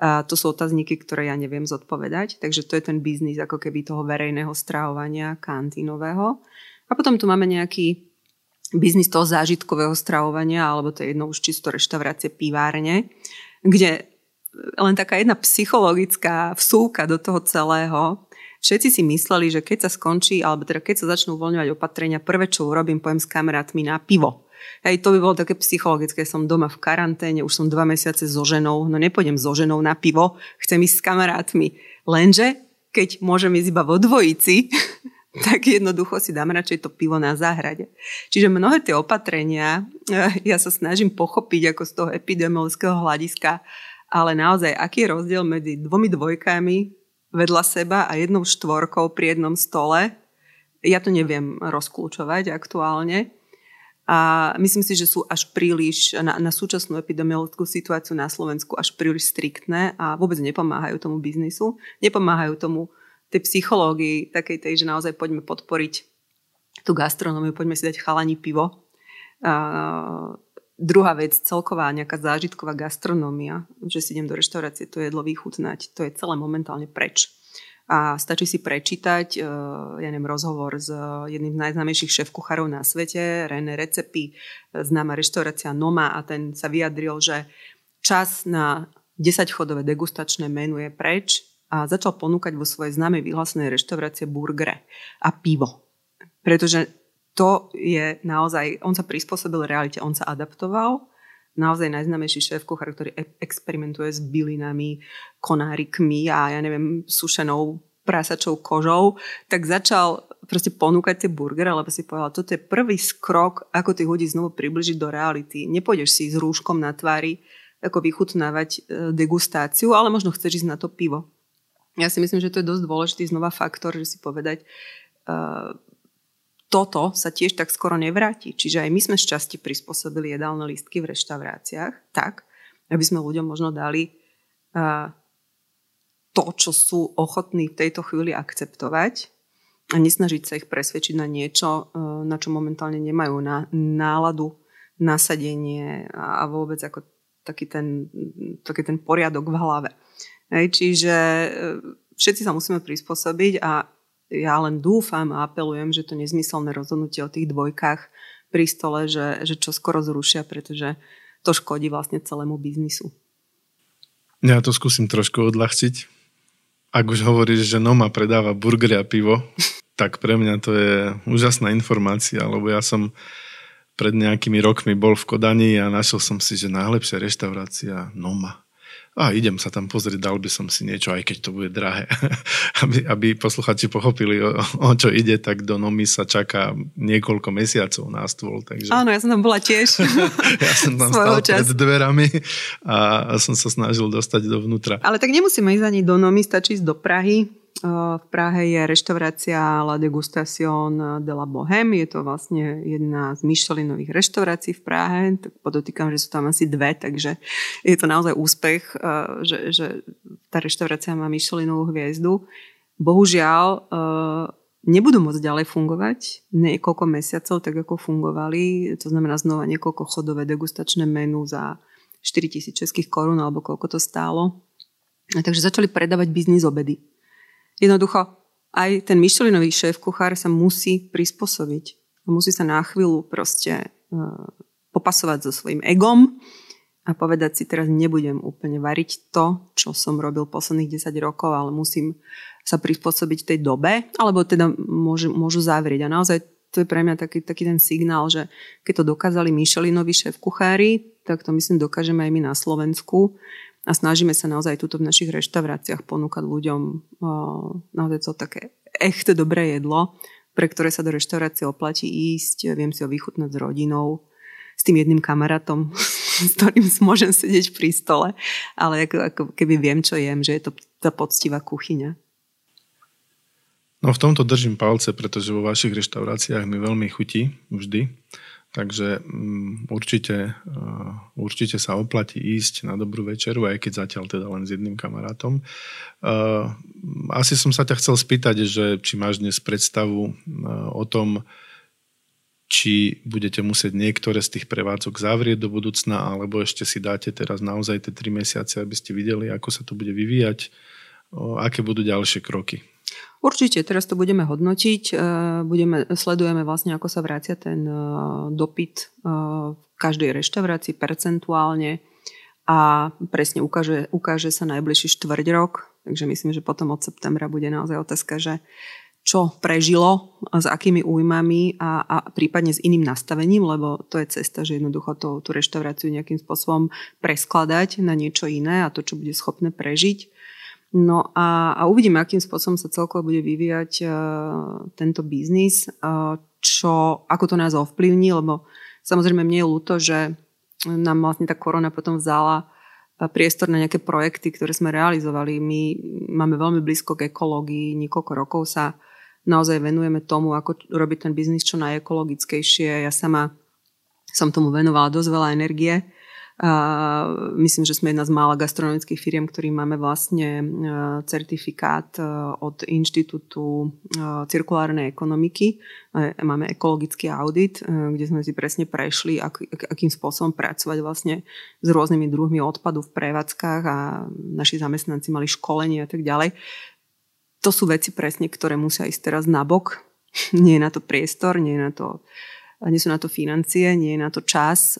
To sú otázniky, ktoré ja neviem zodpovedať, takže to je ten biznis ako keby toho verejného stravovania kantínového. A potom tu máme nejaký biznis toho zážitkového stravovania, alebo to je jedno už čisto reštaurácie, pivárne, kde len taká jedna psychologická vsúka do toho celého, Všetci si mysleli, že keď sa skončí, alebo teda keď sa začnú uvoľňovať opatrenia, prvé, čo urobím, pojem s kamarátmi na pivo. Hej, to by bolo také psychologické, som doma v karanténe, už som dva mesiace so ženou, no nepôjdem so ženou na pivo, chcem ísť s kamarátmi. Lenže, keď môžem ísť iba vo dvojici, tak jednoducho si dám radšej to pivo na záhrade. Čiže mnohé tie opatrenia, eh, ja sa snažím pochopiť ako z toho epidemiologického hľadiska, ale naozaj, aký je rozdiel medzi dvomi dvojkami, vedľa seba a jednou štvorkou pri jednom stole. Ja to neviem rozklúčovať aktuálne. A myslím si, že sú až príliš na, na súčasnú epidemiologickú situáciu na Slovensku až príliš striktné a vôbec nepomáhajú tomu biznisu. Nepomáhajú tomu tej psychológii, takej tej, že naozaj poďme podporiť tú gastronómiu, poďme si dať chalani pivo. A, Druhá vec, celková nejaká zážitková gastronómia, že si idem do reštaurácie to jedlo vychutnať, to je celé momentálne preč. A stačí si prečítať, e, ja neviem, rozhovor s jedným z najznámejších šéf-kuchárov na svete, René Recepy, známa reštaurácia Noma a ten sa vyjadril, že čas na 10-chodové degustačné menu je preč a začal ponúkať vo svojej známej vyhlásenej reštaurácie burgere a pivo. Pretože to je naozaj, on sa prispôsobil realite, on sa adaptoval. Naozaj najznámejší šéf kuchár, ktorý e- experimentuje s bylinami, konárikmi a ja neviem, sušenou prasačou kožou, tak začal proste ponúkať tie burgery, lebo si povedal, toto je prvý krok, ako tých ľudí znovu približiť do reality. Nepôjdeš si s rúškom na tvári ako vychutnávať e, degustáciu, ale možno chceš ísť na to pivo. Ja si myslím, že to je dosť dôležitý znova faktor, že si povedať, uh, toto sa tiež tak skoro nevráti. Čiže aj my sme z časti prispôsobili jedálne lístky v reštauráciách tak, aby sme ľuďom možno dali to, čo sú ochotní v tejto chvíli akceptovať a nesnažiť sa ich presvedčiť na niečo, uh, na čo momentálne nemajú na, náladu, nasadenie a, vôbec ako taký ten, taký ten poriadok v hlave. Hej, čiže uh, všetci sa musíme prispôsobiť a ja len dúfam a apelujem, že to nezmyselné rozhodnutie o tých dvojkách pri stole, že, že čo skoro zrušia, pretože to škodí vlastne celému biznisu. Ja to skúsim trošku odľahčiť. Ak už hovoríš, že Noma predáva burgery a pivo, tak pre mňa to je úžasná informácia, lebo ja som pred nejakými rokmi bol v Kodani a našiel som si, že najlepšia reštaurácia Noma a idem sa tam pozrieť, dal by som si niečo, aj keď to bude drahé. aby, aby posluchači pochopili, o, o čo ide, tak do Nomy sa čaká niekoľko mesiacov na stôl. Takže... Áno, ja som tam bola tiež. ja som tam stal čas. pred dverami a som sa snažil dostať dovnútra. Ale tak nemusíme ísť ani do Nomy, stačí ísť do Prahy v Prahe je reštaurácia La Degustation de la Bohème. Je to vlastne jedna z Michelinových reštaurácií v Prahe. Tak podotýkam, že sú tam asi dve, takže je to naozaj úspech, že, že tá reštaurácia má Michelinovú hviezdu. Bohužiaľ, nebudú môcť ďalej fungovať niekoľko mesiacov, tak ako fungovali. To znamená znova niekoľko chodové degustačné menu za 4000 českých korún alebo koľko to stálo. Takže začali predávať biznis obedy. Jednoducho, aj ten Michelinový šéf kuchár sa musí prispôsobiť. Musí sa na chvíľu proste uh, popasovať so svojím egom a povedať si, teraz nebudem úplne variť to, čo som robil posledných 10 rokov, ale musím sa prispôsobiť tej dobe, alebo teda môžu, môžu zavrieť. A naozaj to je pre mňa taký, taký ten signál, že keď to dokázali Michelinovi šéf kuchári, tak to myslím dokážeme aj my na Slovensku a snažíme sa naozaj túto v našich reštauráciách ponúkať ľuďom naozaj to také echte dobré jedlo, pre ktoré sa do reštaurácie oplatí ísť, viem si ho vychutnať s rodinou, s tým jedným kamarátom, s ktorým môžem sedieť pri stole, ale ako, ako keby viem, čo jem, že je to tá poctivá kuchyňa. No v tomto držím palce, pretože vo vašich reštauráciách mi veľmi chutí vždy. Takže um, určite, uh, určite sa oplatí ísť na dobrú večeru, aj keď zatiaľ teda len s jedným kamarátom. Uh, asi som sa ťa chcel spýtať, že či máš dnes predstavu uh, o tom, či budete musieť niektoré z tých prevádzok zavrieť do budúcna, alebo ešte si dáte teraz naozaj tie 3 mesiace, aby ste videli, ako sa to bude vyvíjať, aké budú ďalšie kroky. Určite, teraz to budeme hodnotiť. E, budeme, sledujeme vlastne, ako sa vrácia ten e, dopyt e, v každej reštaurácii percentuálne a presne ukáže, ukáže sa najbližší štvrť rok. Takže myslím, že potom od septembra bude naozaj otázka, že čo prežilo, s akými újmami a, a prípadne s iným nastavením, lebo to je cesta, že jednoducho to, tú reštauráciu nejakým spôsobom preskladať na niečo iné a to, čo bude schopné prežiť. No a, a uvidíme, akým spôsobom sa celkovo bude vyvíjať uh, tento biznis, uh, čo, ako to nás ovplyvní, lebo samozrejme mne je ľúto, že nám vlastne tá korona potom vzala priestor na nejaké projekty, ktoré sme realizovali. My máme veľmi blízko k ekológii, niekoľko rokov sa naozaj venujeme tomu, ako robiť ten biznis čo najekologickejšie. Ja sama som tomu venovala dosť veľa energie myslím, že sme jedna z mála gastronomických firiem, ktorí máme vlastne e, certifikát e, od Inštitútu e, cirkulárnej ekonomiky. Máme ekologický audit, kde sme si presne prešli, akým spôsobom pracovať vlastne s rôznymi druhmi odpadu v prevádzkach a naši zamestnanci mali školenie a tak ďalej. To sú veci presne, ktoré musia ísť teraz nabok. Nie je na to priestor, nie, je na to, nie sú na to financie, nie je na to čas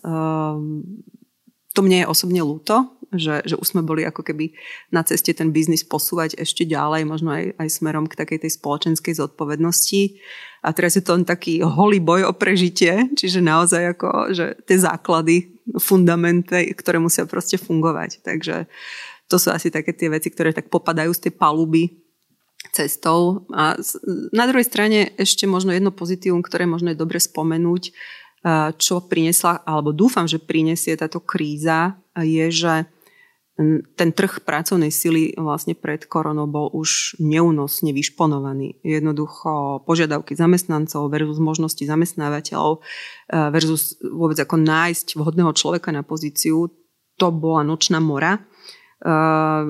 to mne je osobne ľúto, že, že už sme boli ako keby na ceste ten biznis posúvať ešte ďalej, možno aj, aj smerom k takej tej spoločenskej zodpovednosti. A teraz je to len taký holý boj o prežitie, čiže naozaj ako, že tie základy, fundamenty, ktoré musia proste fungovať. Takže to sú asi také tie veci, ktoré tak popadajú z tej paluby cestou. A na druhej strane ešte možno jedno pozitívum, ktoré možno je dobre spomenúť, čo priniesla, alebo dúfam, že prinesie táto kríza, je, že ten trh pracovnej sily vlastne pred koronou bol už neúnosne vyšponovaný. Jednoducho požiadavky zamestnancov versus možnosti zamestnávateľov versus vôbec ako nájsť vhodného človeka na pozíciu, to bola nočná mora.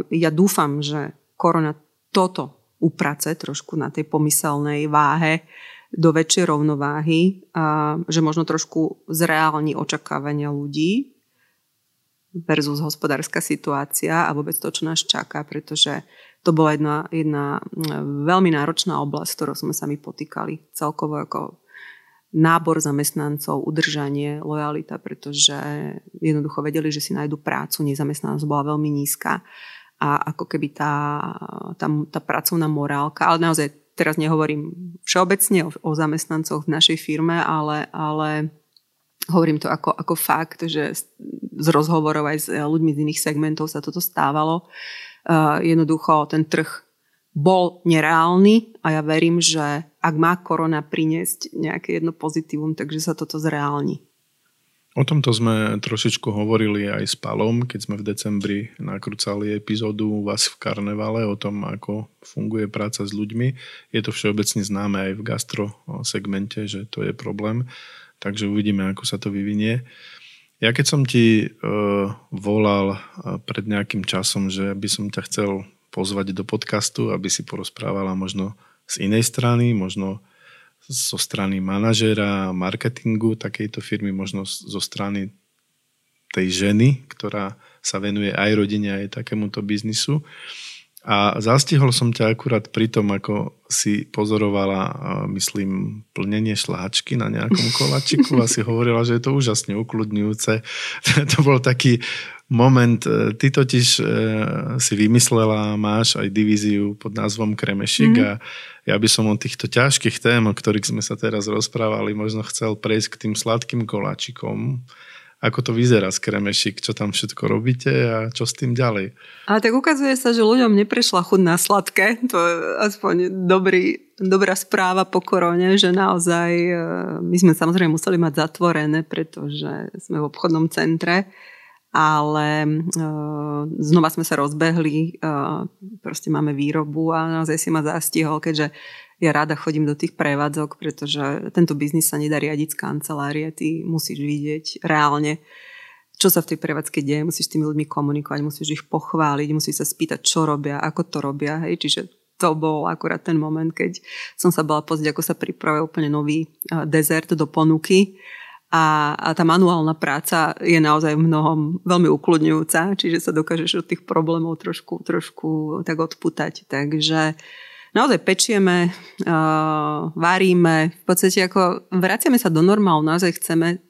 Ja dúfam, že korona toto uprace trošku na tej pomyselnej váhe do väčšej rovnováhy a že možno trošku zreálni očakávania ľudí versus hospodárska situácia a vôbec to, čo nás čaká, pretože to bola jedna, jedna veľmi náročná oblasť, ktorou sme sa my potýkali. Celkovo ako nábor zamestnancov, udržanie, lojalita, pretože jednoducho vedeli, že si nájdu prácu, nezamestnanosť bola veľmi nízka a ako keby tá, tá, tá pracovná morálka, ale naozaj teraz nehovorím všeobecne o, o zamestnancoch v našej firme, ale, ale hovorím to ako, ako fakt, že z rozhovorov aj s ľuďmi z iných segmentov sa toto stávalo. Uh, jednoducho ten trh bol nereálny a ja verím, že ak má korona priniesť nejaké jedno pozitívum, takže sa toto zreálni. O tomto sme trošičku hovorili aj s Palom, keď sme v decembri nakrúcali epizódu vás v karnevale o tom, ako funguje práca s ľuďmi. Je to všeobecne známe aj v gastro segmente, že to je problém, takže uvidíme, ako sa to vyvinie. Ja keď som ti uh, volal uh, pred nejakým časom, že by som ťa chcel pozvať do podcastu, aby si porozprávala možno z inej strany, možno zo strany manažera, marketingu takejto firmy, možno zo strany tej ženy, ktorá sa venuje aj rodine, aj takémuto biznisu. A zastihol som ťa akurát pri tom, ako si pozorovala, myslím, plnenie šláčky na nejakom kolačiku a si hovorila, že je to úžasne ukludňujúce. to bol taký moment. Ty totiž e, si vymyslela, máš aj divíziu pod názvom Kremešik mm. a ja by som o týchto ťažkých tém, o ktorých sme sa teraz rozprávali, možno chcel prejsť k tým sladkým koláčikom ako to vyzerá z Kremešik, čo tam všetko robíte a čo s tým ďalej. Ale tak ukazuje sa, že ľuďom neprešla chud na sladké. To je aspoň dobrý, dobrá správa po korone, že naozaj e, my sme samozrejme museli mať zatvorené, pretože sme v obchodnom centre ale uh, znova sme sa rozbehli, uh, proste máme výrobu a naozaj si ma zastihol, keďže ja rada chodím do tých prevádzok, pretože tento biznis sa nedá riadiť z kancelárie, ty musíš vidieť reálne, čo sa v tej prevádzke deje, musíš s tými ľuďmi komunikovať, musíš ich pochváliť, musíš sa spýtať, čo robia, ako to robia, hej, čiže to bol akurát ten moment, keď som sa bola pozrieť, ako sa pripravuje úplne nový uh, dezert do ponuky. A, a tá manuálna práca je naozaj v mnohom veľmi ukludňujúca, čiže sa dokážeš od tých problémov trošku, trošku tak odputať. Takže naozaj pečieme, uh, varíme, v podstate ako vraciame sa do normálu, naozaj chceme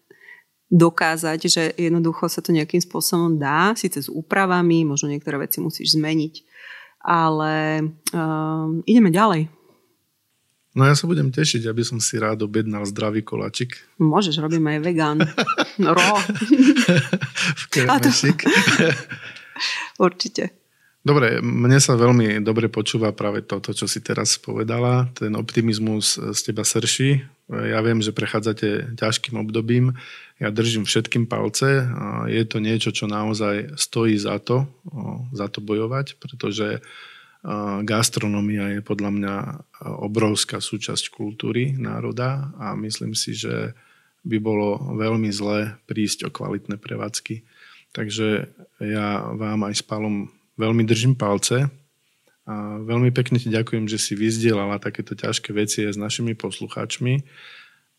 dokázať, že jednoducho sa to nejakým spôsobom dá, síce s úpravami, možno niektoré veci musíš zmeniť, ale uh, ideme ďalej. No ja sa budem tešiť, aby som si rád objednal zdravý koláčik. Môžeš, robím aj vegán. Ro. v kremešik. Určite. Dobre, mne sa veľmi dobre počúva práve toto, čo si teraz povedala. Ten optimizmus z teba srší. Ja viem, že prechádzate ťažkým obdobím. Ja držím všetkým palce. Je to niečo, čo naozaj stojí za to, za to bojovať, pretože gastronomia je podľa mňa obrovská súčasť kultúry národa a myslím si, že by bolo veľmi zlé prísť o kvalitné prevádzky. Takže ja vám aj s Palom veľmi držím palce a veľmi pekne ti ďakujem, že si vyzdielala takéto ťažké veci aj s našimi poslucháčmi.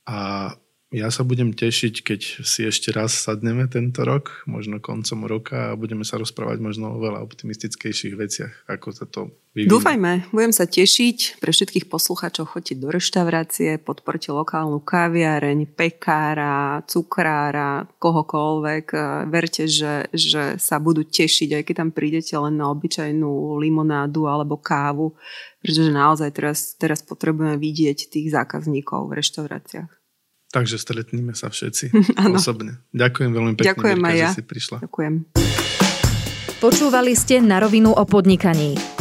A ja sa budem tešiť, keď si ešte raz sadneme tento rok, možno koncom roka a budeme sa rozprávať možno o veľa optimistickejších veciach, ako sa to vyvinie. Dúfajme, budem sa tešiť. Pre všetkých poslucháčov choďte do reštaurácie, podporte lokálnu kaviareň, pekára, cukrára, kohokoľvek. Verte, že, že sa budú tešiť, aj keď tam prídete len na obyčajnú limonádu alebo kávu, pretože naozaj teraz, teraz potrebujeme vidieť tých zákazníkov v reštauráciách. Takže stretníme sa všetci osobne. Ďakujem veľmi pekne, Ďakujem Mirka, ja. že si prišla. Ďakujem. Počúvali ste Na rovinu o podnikaní.